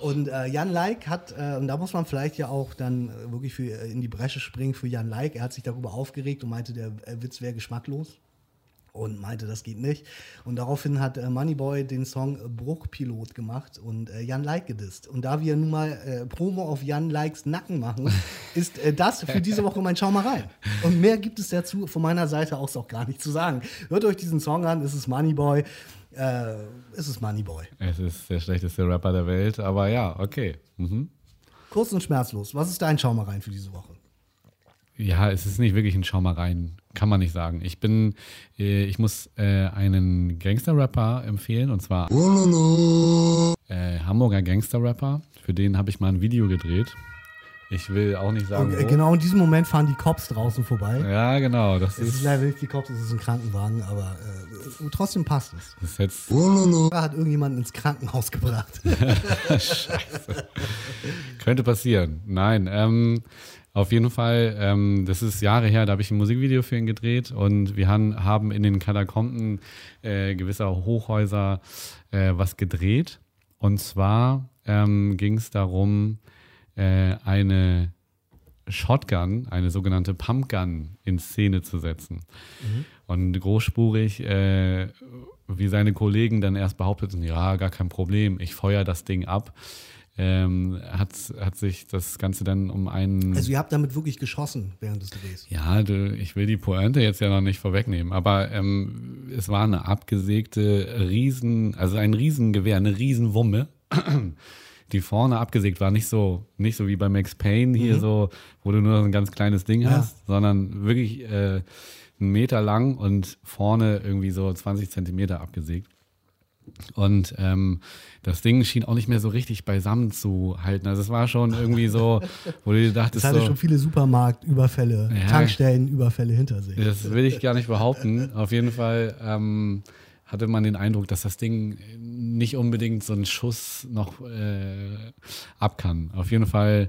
Und äh, Jan Like hat, äh, und da muss man vielleicht ja auch dann äh, wirklich für, äh, in die Bresche springen für Jan Like. Er hat sich darüber aufgeregt und meinte, der Witz wäre geschmacklos und meinte, das geht nicht. Und daraufhin hat äh, Moneyboy den Song Bruchpilot gemacht und äh, Jan Like gedisst. Und da wir nun mal äh, Promo auf Jan Likes Nacken machen, <laughs> ist äh, das für diese Woche mein Schau mal rein. Und mehr gibt es dazu von meiner Seite aus auch gar nicht zu sagen. Hört euch diesen Song an, es ist Moneyboy. Äh, es ist Moneyboy. Es ist der schlechteste Rapper der Welt, aber ja, okay. Mhm. Kurz und schmerzlos. Was ist dein Schau mal rein für diese Woche? Ja, es ist nicht wirklich ein Schaumereien, kann man nicht sagen. Ich bin, äh, ich muss äh, einen Gangster-Rapper empfehlen und zwar äh, Hamburger Gangster-Rapper. Für den habe ich mal ein Video gedreht. Ich will auch nicht sagen. Und, genau in diesem Moment fahren die Cops draußen vorbei. Ja, genau. Das es ist, ist leider nicht die Cops, es ist ein Krankenwagen, aber äh, trotzdem passt es. Das ist jetzt hat irgendjemanden ins Krankenhaus gebracht. <laughs> Scheiße. Könnte passieren. Nein, ähm, auf jeden Fall, ähm, das ist Jahre her, da habe ich ein Musikvideo für ihn gedreht und wir han, haben in den Katakomben äh, gewisser Hochhäuser äh, was gedreht. Und zwar ähm, ging es darum, äh, eine Shotgun, eine sogenannte Pumpgun, in Szene zu setzen. Mhm. Und großspurig, äh, wie seine Kollegen dann erst behaupteten, ja, gar kein Problem, ich feuer das Ding ab ähm, hat, hat sich das Ganze dann um einen. Also ihr habt damit wirklich geschossen während des Drehs? Ja, du, ich will die Pointe jetzt ja noch nicht vorwegnehmen, aber ähm, es war eine abgesägte Riesen, also ein Riesengewehr, eine Riesenwumme. Die vorne abgesägt war, nicht so, nicht so wie bei Max Payne hier mhm. so, wo du nur ein ganz kleines Ding ja. hast, sondern wirklich äh, einen Meter lang und vorne irgendwie so 20 Zentimeter abgesägt. Und ähm, das Ding schien auch nicht mehr so richtig beisammen zu halten. Also es war schon irgendwie so, <laughs> wo du dir dachtest. Es hatte so, schon viele Supermarktüberfälle, ja, Tankstellenüberfälle hinter sich. Das will ich gar nicht behaupten. Auf jeden Fall ähm, hatte man den Eindruck, dass das Ding nicht unbedingt so einen Schuss noch äh, ab kann. Auf jeden Fall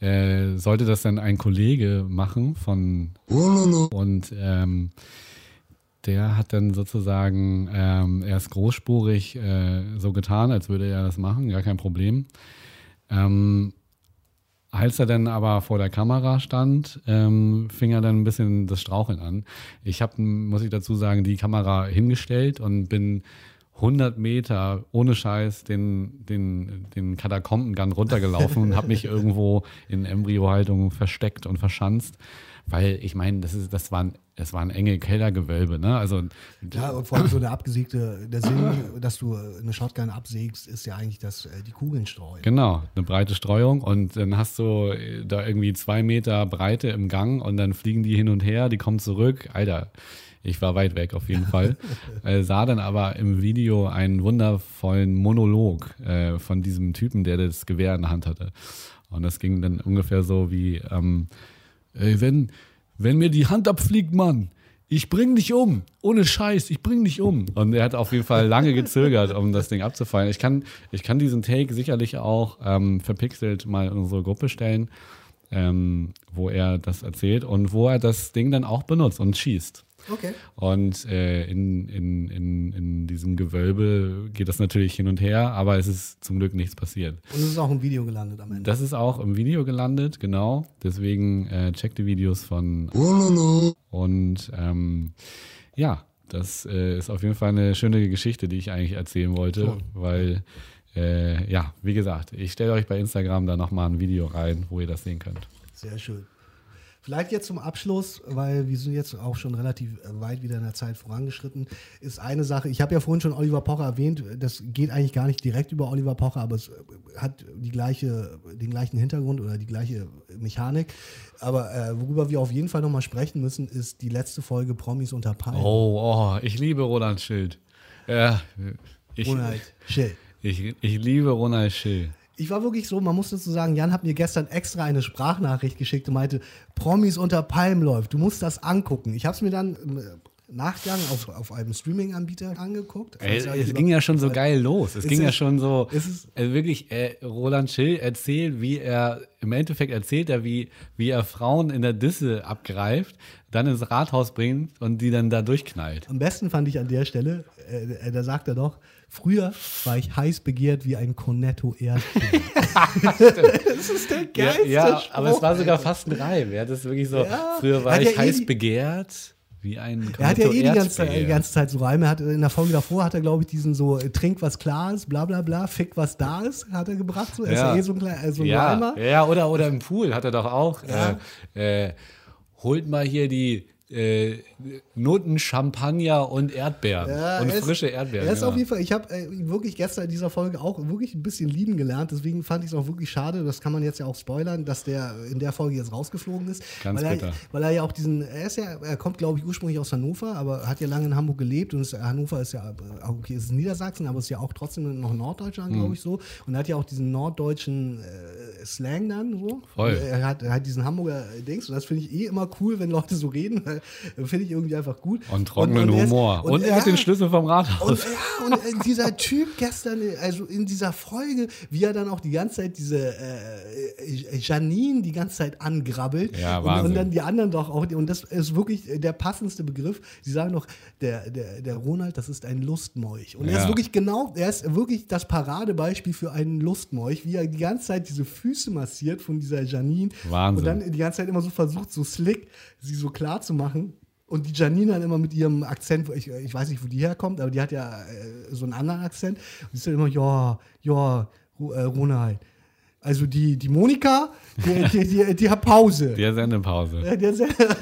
äh, sollte das dann ein Kollege machen von und ähm, der hat dann sozusagen ähm, erst großspurig äh, so getan, als würde er das machen, gar kein Problem. Ähm, als er dann aber vor der Kamera stand, ähm, fing er dann ein bisschen das Straucheln an. Ich habe, muss ich dazu sagen, die Kamera hingestellt und bin 100 Meter ohne Scheiß den, den, den Katakombengang runtergelaufen und habe mich <laughs> irgendwo in Embryohaltung versteckt und verschanzt weil ich meine, das, das, waren, das waren enge Kellergewölbe, ne? Also, ja, und vor allem so der abgesägte, der Sinn, dass du eine Shotgun absägst, ist ja eigentlich, dass die Kugeln streuen. Genau, eine breite Streuung und dann hast du da irgendwie zwei Meter Breite im Gang und dann fliegen die hin und her, die kommen zurück. Alter, ich war weit weg auf jeden Fall. <laughs> äh, sah dann aber im Video einen wundervollen Monolog äh, von diesem Typen, der das Gewehr in der Hand hatte. Und das ging dann ungefähr so wie, ähm, ey, wenn, wenn mir die Hand abfliegt, Mann, ich bring dich um. Ohne Scheiß, ich bring dich um. Und er hat auf jeden Fall lange gezögert, um das Ding abzufallen. Ich kann, ich kann diesen Take sicherlich auch ähm, verpixelt mal in unsere Gruppe stellen, ähm, wo er das erzählt und wo er das Ding dann auch benutzt und schießt. Okay. Und äh, in, in, in, in diesem Gewölbe geht das natürlich hin und her, aber es ist zum Glück nichts passiert. Und es ist auch im Video gelandet am Ende. Das ist auch im Video gelandet, genau. Deswegen äh, checkt die Videos von. Und ähm, ja, das äh, ist auf jeden Fall eine schöne Geschichte, die ich eigentlich erzählen wollte, cool. weil. Äh, ja, wie gesagt, ich stelle euch bei Instagram da nochmal ein Video rein, wo ihr das sehen könnt. Sehr schön. Vielleicht jetzt zum Abschluss, weil wir sind jetzt auch schon relativ weit wieder in der Zeit vorangeschritten, ist eine Sache, ich habe ja vorhin schon Oliver Pocher erwähnt, das geht eigentlich gar nicht direkt über Oliver Pocher, aber es hat die gleiche, den gleichen Hintergrund oder die gleiche Mechanik. Aber äh, worüber wir auf jeden Fall nochmal sprechen müssen, ist die letzte Folge Promis unter Palmen. Oh, oh, ich liebe Roland Schild. Ja, ich, Ronald Schild. Ich, ich liebe Ronald Schild ich war wirklich so, man muss dazu sagen, Jan hat mir gestern extra eine Sprachnachricht geschickt und meinte, Promis unter Palmen läuft, du musst das angucken. Ich habe es mir dann im Nachgang auf, auf einem Streaming-Anbieter angeguckt. Ey, es ging ja schon so geil los. Es ging ja schon so, also wirklich, äh, Roland Schill erzählt, wie er, im Endeffekt erzählt er, wie, wie er Frauen in der Disse abgreift, dann ins Rathaus bringt und die dann da durchknallt. Am besten fand ich an der Stelle, äh, da sagt er doch, Früher war ich heiß begehrt wie ein Cornetto Erdbeer. <laughs> das ist der geilste Ja, ja aber es war sogar fast ein Reim. Ja, das ist wirklich so. Ja, früher war ich ja heiß eh begehrt. Wie ein Cornetto er hat ja eh die ganze, die ganze, Zeit so Reime. Hat, in der Folge davor hat er, glaube ich, diesen so Trink was klar ist, bla bla bla, fick was da ist, hat er gebracht. So. Er ja. ist ja eh so ein, kleiner, so ein ja. Reimer. Ja, oder, oder im Pool hat er doch auch. Äh, äh, holt mal hier die äh, Noten Champagner und Erdbeeren ja, und frische Erdbeeren. Er ist ja. auf jeden Fall, ich habe äh, wirklich gestern in dieser Folge auch wirklich ein bisschen lieben gelernt, deswegen fand ich es auch wirklich schade, das kann man jetzt ja auch spoilern, dass der in der Folge jetzt rausgeflogen ist. Ganz weil bitter. Er, weil er ja auch diesen, er ist ja, er kommt glaube ich ursprünglich aus Hannover, aber hat ja lange in Hamburg gelebt und ist, Hannover ist ja, okay, ist Niedersachsen, aber ist ja auch trotzdem noch Norddeutschland, glaube mhm. ich so. Und er hat ja auch diesen norddeutschen äh, Slang dann so. Voll. Er hat, er hat diesen Hamburger Dings und das finde ich eh immer cool, wenn Leute so reden, finde ich irgendwie einfach gut. Und trockenen und, und Humor. Und, und, er ja, hat den Schlüssel vom Rathaus. Und, ja, und dieser Typ gestern, also in dieser Folge, wie er dann auch die ganze Zeit diese äh, Janine die ganze Zeit angrabbelt. Ja, und, und, dann die anderen doch auch. Und das ist wirklich der passendste Begriff. Sie sagen noch, der, der, der Ronald, das ist ein Lustmolch. Und ja. er ist wirklich genau, er ist wirklich das Paradebeispiel für einen Lustmolch, wie er die ganze Zeit diese Füße massiert von dieser Janine. Wahnsinn. Und dann die ganze Zeit immer so versucht, so slick, sie so klar zu machen. Und die Janine dann immer mit ihrem Akzent, ich, ich weiß nicht, wo die herkommt, aber die hat ja äh, so einen anderen Akzent. Und sie ist dann immer, ja, ja, äh, Ronald. Also die, die Monika, die, die, die, die hat Pause. Die hat Sendepause. Ja, <laughs> das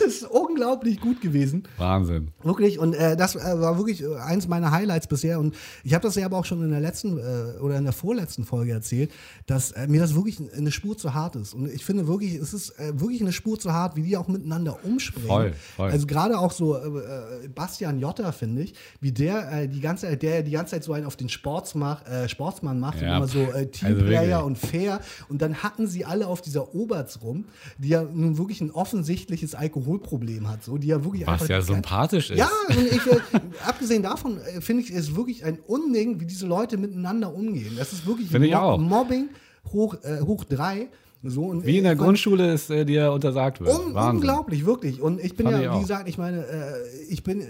ist unglaublich gut gewesen. Wahnsinn. Wirklich. Und äh, das äh, war wirklich äh, eins meiner Highlights bisher. Und ich habe das ja aber auch schon in der letzten äh, oder in der vorletzten Folge erzählt, dass äh, mir das wirklich eine Spur zu hart ist. Und ich finde wirklich, es ist äh, wirklich eine Spur zu hart, wie die auch miteinander umspringen. Voll, voll. Also gerade auch so Bastian Jotta, finde ich, wie der die ganze Zeit, der die ganze Zeit so einen auf den Sportsmach, Sportsmann macht ja. und immer so Teamplayer also und fair. Und dann hatten sie alle auf dieser Oberts rum, die ja nun wirklich ein offensichtliches Alkoholproblem hat, so, die ja wirklich Was ja sympathisch ist. Ja, und ich, äh, <laughs> abgesehen davon äh, finde ich es wirklich ein Unding, wie diese Leute miteinander umgehen. Das ist wirklich Mo Mobbing hoch, äh, hoch drei. So, wie in der Grundschule ist äh, dir untersagt wird. Un unglaublich, wirklich. Und ich bin Fand ja, wie gesagt, ich meine, äh, ich bin äh,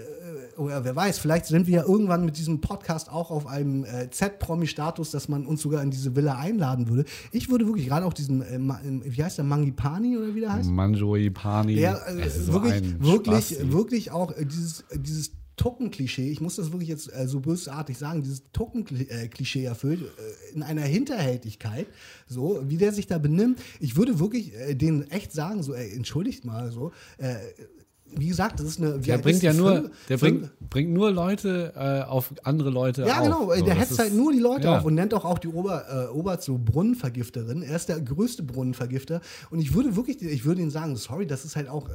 oder wer weiß, vielleicht sind wir ja irgendwann mit diesem Podcast auch auf einem äh, Z-Promi-Status, dass man uns sogar in diese Villa einladen würde. Ich würde wirklich gerade auch diesen, äh, wie heißt der, Mangipani oder wie der heißt? Manjoipani. Der äh, wirklich, wirklich, wirklich auch äh, dieses, dieses Tucken-Klischee, ich muss das wirklich jetzt äh, so bösartig sagen, dieses Tucken-Klischee erfüllt, äh, in einer Hinterhältigkeit, so, wie der sich da benimmt. Ich würde wirklich äh, denen echt sagen, so, ey, entschuldigt mal, so, äh, wie gesagt, das ist eine. Der bringt ja nur, fünf, der bringt, bringt nur Leute äh, auf andere Leute ja, auf. Ja, genau. So, der hetzt halt nur die Leute ja. auf und nennt auch, auch die Ober, äh, Obert so Brunnenvergifterin. Er ist der größte Brunnenvergifter. Und ich würde wirklich, ich würde ihm sagen, sorry, das ist halt auch, äh,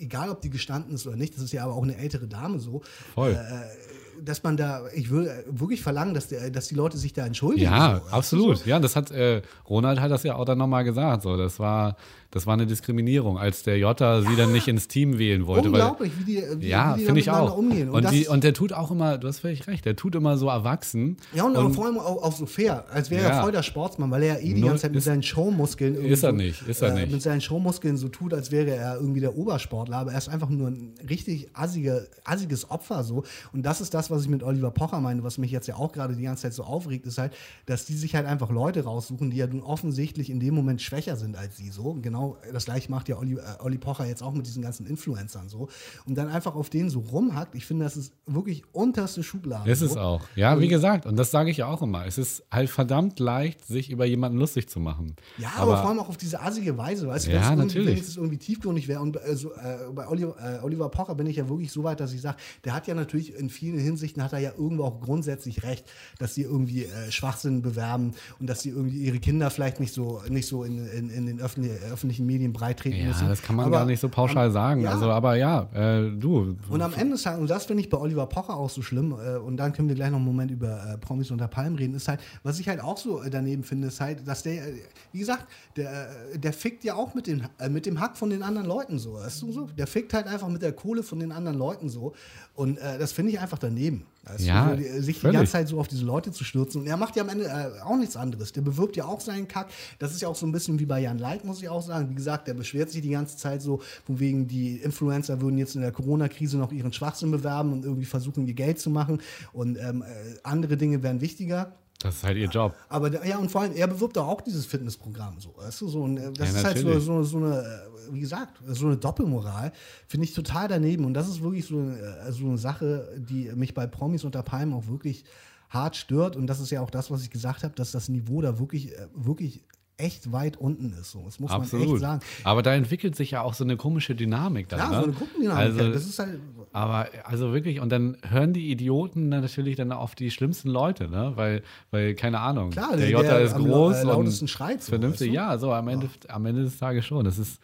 egal ob die gestanden ist oder nicht, das ist ja aber auch eine ältere Dame so. Voll. Äh, dass man da, ich würde wirklich verlangen, dass, der, dass die Leute sich da entschuldigen. Ja, so. absolut. So. Ja, das hat, äh, Ronald hat das ja auch dann nochmal gesagt. So, das war, das war eine Diskriminierung, als der Jota sie dann nicht ins Team wählen wollte. Unglaublich, weil, wie die, wie, ja, wie die ich auch. umgehen. Und, und, die, und, der tut auch immer, du hast völlig recht, der tut immer so erwachsen. Ja, und, und vor allem auch, auch, so fair, als wäre ja. er voll der Sportsmann, weil er ja eh die ganze Zeit mit seinen Showmuskeln Ist er nicht, ist er äh, nicht. Mit seinen Showmuskeln so tut, als wäre er irgendwie der Obersportler, aber er ist einfach nur ein richtig assige, assiges Opfer so. Und das ist das, was ich mit Oliver Pocher meine, was mich jetzt ja auch gerade die ganze Zeit so aufregt, ist halt, dass die sich halt einfach Leute raussuchen, die ja nun offensichtlich in dem Moment schwächer sind als sie so. Und genau das gleiche macht ja Olli, äh, Olli Pocher jetzt auch mit diesen ganzen Influencern so. Und dann einfach auf denen so rumhackt. Ich finde, das ist wirklich unterste Schublade. Ist so. es auch. Ja, und wie gesagt, und das sage ich ja auch immer. Es ist halt verdammt leicht, sich über jemanden lustig zu machen. Ja, aber, aber vor allem auch auf diese assige Weise. Weißt du, ja, natürlich. Wenn es irgendwie tiefgründig wäre. Und äh, so, äh, bei Oliver, äh, Oliver Pocher bin ich ja wirklich so weit, dass ich sage, der hat ja natürlich in vielen Hinsichten hat er ja irgendwo auch grundsätzlich recht, dass sie irgendwie äh, Schwachsinn bewerben und dass sie irgendwie ihre Kinder vielleicht nicht so, nicht so in, in, in den öffentlich, öffentlichen Medien breitreten ja, müssen. das kann man aber, gar nicht so pauschal am, sagen. Ja. Also, aber ja, äh, du. Und am Ende, und das finde ich bei Oliver Pocher auch so schlimm, äh, und dann können wir gleich noch einen Moment über äh, Promis unter Palmen reden, ist halt, was ich halt auch so äh, daneben finde, ist halt, dass der, äh, wie gesagt, der, äh, der fickt ja auch mit dem, mit dem Hack von den anderen Leuten so. Weißt du so? Der fickt halt einfach mit der Kohle von den anderen Leuten so. Und das finde ich einfach daneben. Also ja, sich völlig. die ganze Zeit so auf diese Leute zu stürzen. Und er macht ja am Ende äh, auch nichts anderes. Der bewirbt ja auch seinen Kack. Das ist ja auch so ein bisschen wie bei Jan Leit, muss ich auch sagen. Wie gesagt, der beschwert sich die ganze Zeit so, von wegen die Influencer würden jetzt in der Corona-Krise noch ihren Schwachsinn bewerben und irgendwie versuchen, ihr Geld zu machen. Und ähm, äh, andere Dinge wären wichtiger. Das ist halt ihr Job. Aber ja, und vor allem, er bewirbt auch dieses Fitnessprogramm so. Weißt du, so, und äh, das ja, ist halt so, so, so, eine, äh, wie gesagt, so eine Doppelmoral. Finde ich total daneben. Und das ist wirklich so, äh, so eine Sache, die mich bei Promis unter Palmen auch wirklich hart stört. Und das ist ja auch das, was ich gesagt habe, dass das Niveau da wirklich, wirklich echt weit unten ist. So. Das muss Absolut. man echt sagen. Aber da entwickelt sich ja auch so eine komische Dynamik dann. Ja, ne? so eine Gruppendynamik. Also, das ist halt. Aber also wirklich, und dann hören die Idioten natürlich dann auf die schlimmsten Leute, ne? Weil, weil keine Ahnung, Klar, der, der Jota ist groß und schreit so, vernünftig. Weißt du? Ja, so am Ende, ja. am Ende des Tages schon. Das ist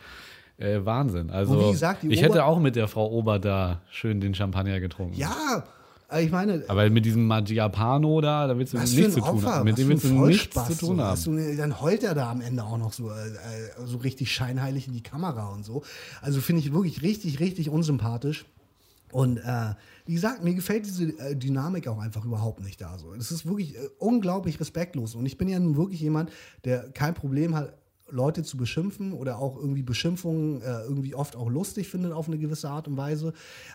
äh, Wahnsinn. Also, gesagt, ich hätte auch mit der Frau Ober da schön den Champagner getrunken. Ja, ich meine. Aber mit diesem Magiapano da, da willst du nichts zu tun haben. Mit dem willst du nichts zu tun haben. Dann heult er da am Ende auch noch so, äh, äh, so richtig scheinheilig in die Kamera und so. Also finde ich wirklich richtig, richtig unsympathisch. Und äh, wie gesagt, mir gefällt diese äh, Dynamik auch einfach überhaupt nicht da. So. Das ist wirklich äh, unglaublich respektlos. Und ich bin ja nun wirklich jemand, der kein Problem hat, Leute zu beschimpfen oder auch irgendwie Beschimpfungen äh, irgendwie oft auch lustig findet auf eine gewisse Art und Weise.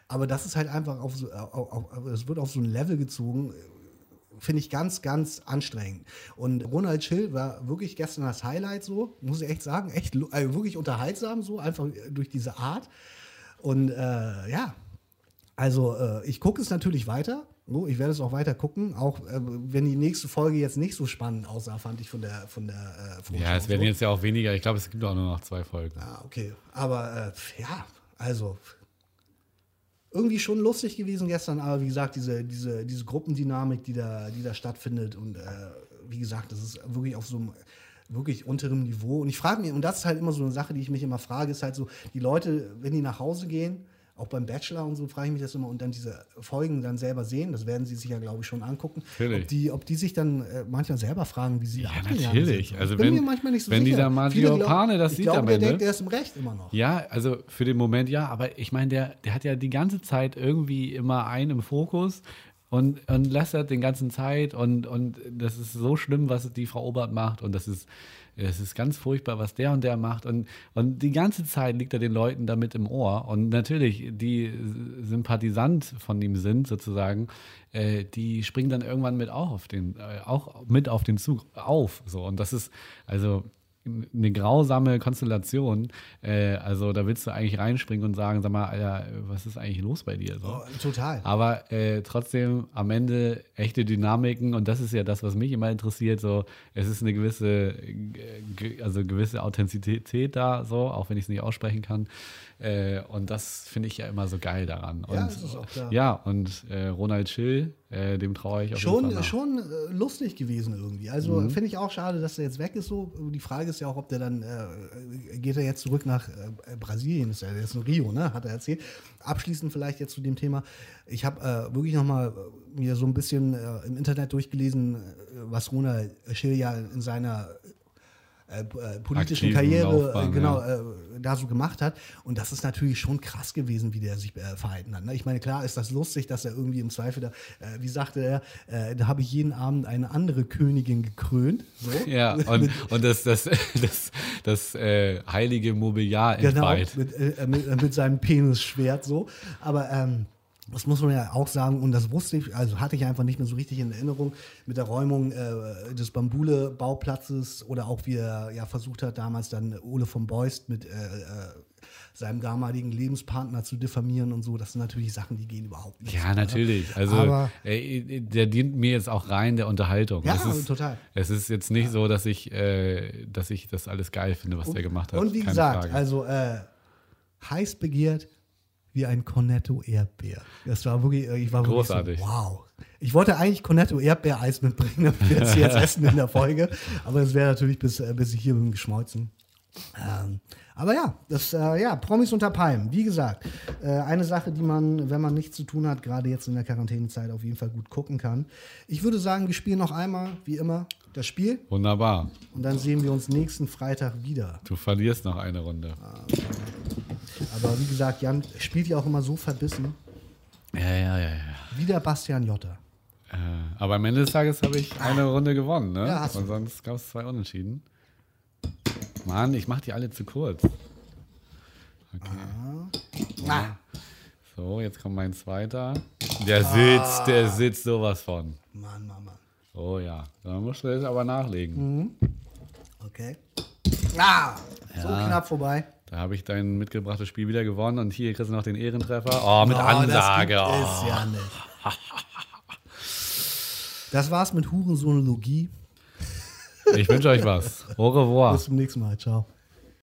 Aber das ist halt einfach auf so, es wird auf so ein Level gezogen, finde ich ganz, ganz anstrengend. Und Ronald Schill war wirklich gestern das Highlight so, muss ich echt sagen, echt also wirklich unterhaltsam so, einfach durch diese Art. Und äh, ja, also äh, ich gucke es natürlich weiter. Ich werde es auch weiter gucken, auch äh, wenn die nächste Folge jetzt nicht so spannend aussah, fand ich von der von der äh, Ja, es werden jetzt ja auch weniger. Ich glaube, es gibt auch nur noch zwei Folgen. Ah, okay. Aber äh, ja, also irgendwie schon lustig gewesen gestern, aber wie gesagt, diese, diese, diese Gruppendynamik, die da, die da stattfindet und äh, wie gesagt, das ist wirklich auf so einem wirklich unterem Niveau. Und ich frage mich, und das ist halt immer so eine Sache, die ich mich immer frage, ist halt so, die Leute, wenn die nach Hause gehen, auch beim Bachelor und so frage ich mich das immer und dann diese Folgen dann selber sehen, das werden sie sich ja, glaube ich, schon angucken. Ob die, ob die sich dann äh, manchmal selber fragen, wie sie ja, natürlich. Sind. Also ich bin wenn, mir manchmal nicht so wenn sicher. dieser Maggio Pane das sieht glaube, am Ende. Der denkt, der ist im Recht immer noch. Ja, also für den Moment ja, aber ich meine, der, der hat ja die ganze Zeit irgendwie immer einen im Fokus und, und lästert den ganzen Zeit und, und das ist so schlimm, was die Frau Obert macht und das ist es ist ganz furchtbar, was der und der macht. Und, und die ganze Zeit liegt er den Leuten damit im Ohr. Und natürlich, die Sympathisant von ihm sind, sozusagen, äh, die springen dann irgendwann mit auch auf den, äh, auch mit auf den Zug auf. So. Und das ist, also eine grausame Konstellation. Äh, also da willst du eigentlich reinspringen und sagen, sag mal, Alter, was ist eigentlich los bei dir? So. Oh, total. Aber äh, trotzdem am Ende echte Dynamiken und das ist ja das, was mich immer interessiert. So, es ist eine gewisse, also gewisse Authentizität da, so, auch wenn ich es nicht aussprechen kann. Äh, und das finde ich ja immer so geil daran. Und, ja, das ist auch klar. Ja, und äh, Ronald Schill, äh, dem traue ich auch schon. Schon äh, lustig gewesen irgendwie. Also mhm. finde ich auch schade, dass er jetzt weg ist. So. Die Frage ist ja auch, ob der dann, äh, geht er jetzt zurück nach äh, Brasilien, ist ja jetzt in Rio, ne? hat er erzählt. Abschließend vielleicht jetzt zu dem Thema. Ich habe wirklich nochmal mir so ein bisschen im Internet durchgelesen, was Ronald Schill ja in seiner äh, äh, politischen Aktiven Karriere äh, Laufbahn, genau ja. äh, da so gemacht hat. Und das ist natürlich schon krass gewesen, wie der sich verhalten hat. Ne? Ich meine, klar ist das lustig, dass er irgendwie im Zweifel da, wie sagte er, da habe ich jeden Abend eine andere Königin gekrönt. So. Ja, <laughs> und, und das, das, <laughs> das, das heilige Mobiliar genau, mit, mit, mit, seinem Penisschwert so. Aber ähm, das muss man ja auch sagen, und das wusste ich, also hatte ich einfach nicht mehr so richtig in Erinnerung mit der Räumung äh, des Bambule-Bauplatzes oder auch wie er ja versucht hat, damals dann Ole von Beust mit äh, äh, seinem damaligen Lebenspartner zu diffamieren und so. Das sind natürlich Sachen, die gehen überhaupt nicht. Ja, so, natürlich. Also Aber, äh, der dient mir jetzt auch rein der Unterhaltung. Ja, es ist, total. Es ist jetzt nicht ja. so, dass ich, äh, dass ich das alles geil finde, was und, der gemacht hat. Und wie Keine gesagt, Frage. also äh, heiß begehrt wie ein Cornetto Erdbeer. Das war wirklich, äh, ich war Großartig. So, wow. Ich wollte eigentlich Cornetto Erdbeereis mitbringen, <laughs> damit wir jetzt, jetzt essen in der Folge. Aber es wäre natürlich bis, äh, bis ich hier bin geschmolzen. Ähm, aber ja, das, äh, ja, Promis unter Palmen. Wie gesagt, äh, eine Sache, die man, wenn man nichts zu tun hat, gerade jetzt in der Quarantänezeit auf jeden Fall gut gucken kann. Ich würde sagen, wir spielen noch einmal, wie immer, das Spiel. Wunderbar. Und dann sehen wir uns nächsten Freitag wieder. Du verlierst noch eine Runde. Okay. Aber wie gesagt, Jan spielt ja auch immer so verbissen. Ja, ja, ja, ja. Wie der Bastian Jotta. Äh, aber am Ende des Tages habe ich eine Runde gewonnen, ne? Ja, hast Und du. sonst gab es zwei Unentschieden. Mann, ich mache die alle zu kurz. Okay. Ah. So, jetzt kommt mein zweiter. Der sitzt, der sitzt sowas von. Mann, Mann, Mann. Oh ja, da musst du jetzt aber nachlegen. Mhm. Okay. Ah, ja. so knapp vorbei. Da habe ich dein mitgebrachtes Spiel wieder gewonnen und hier kriegst du noch den Ehrentreffer. Oh, mit oh, Ansage. Das gibt oh. ja nicht. Das war's mit Hurensonologie. Ich wünsche euch was. Au revoir. Bis zum nächsten Mal. Ciao.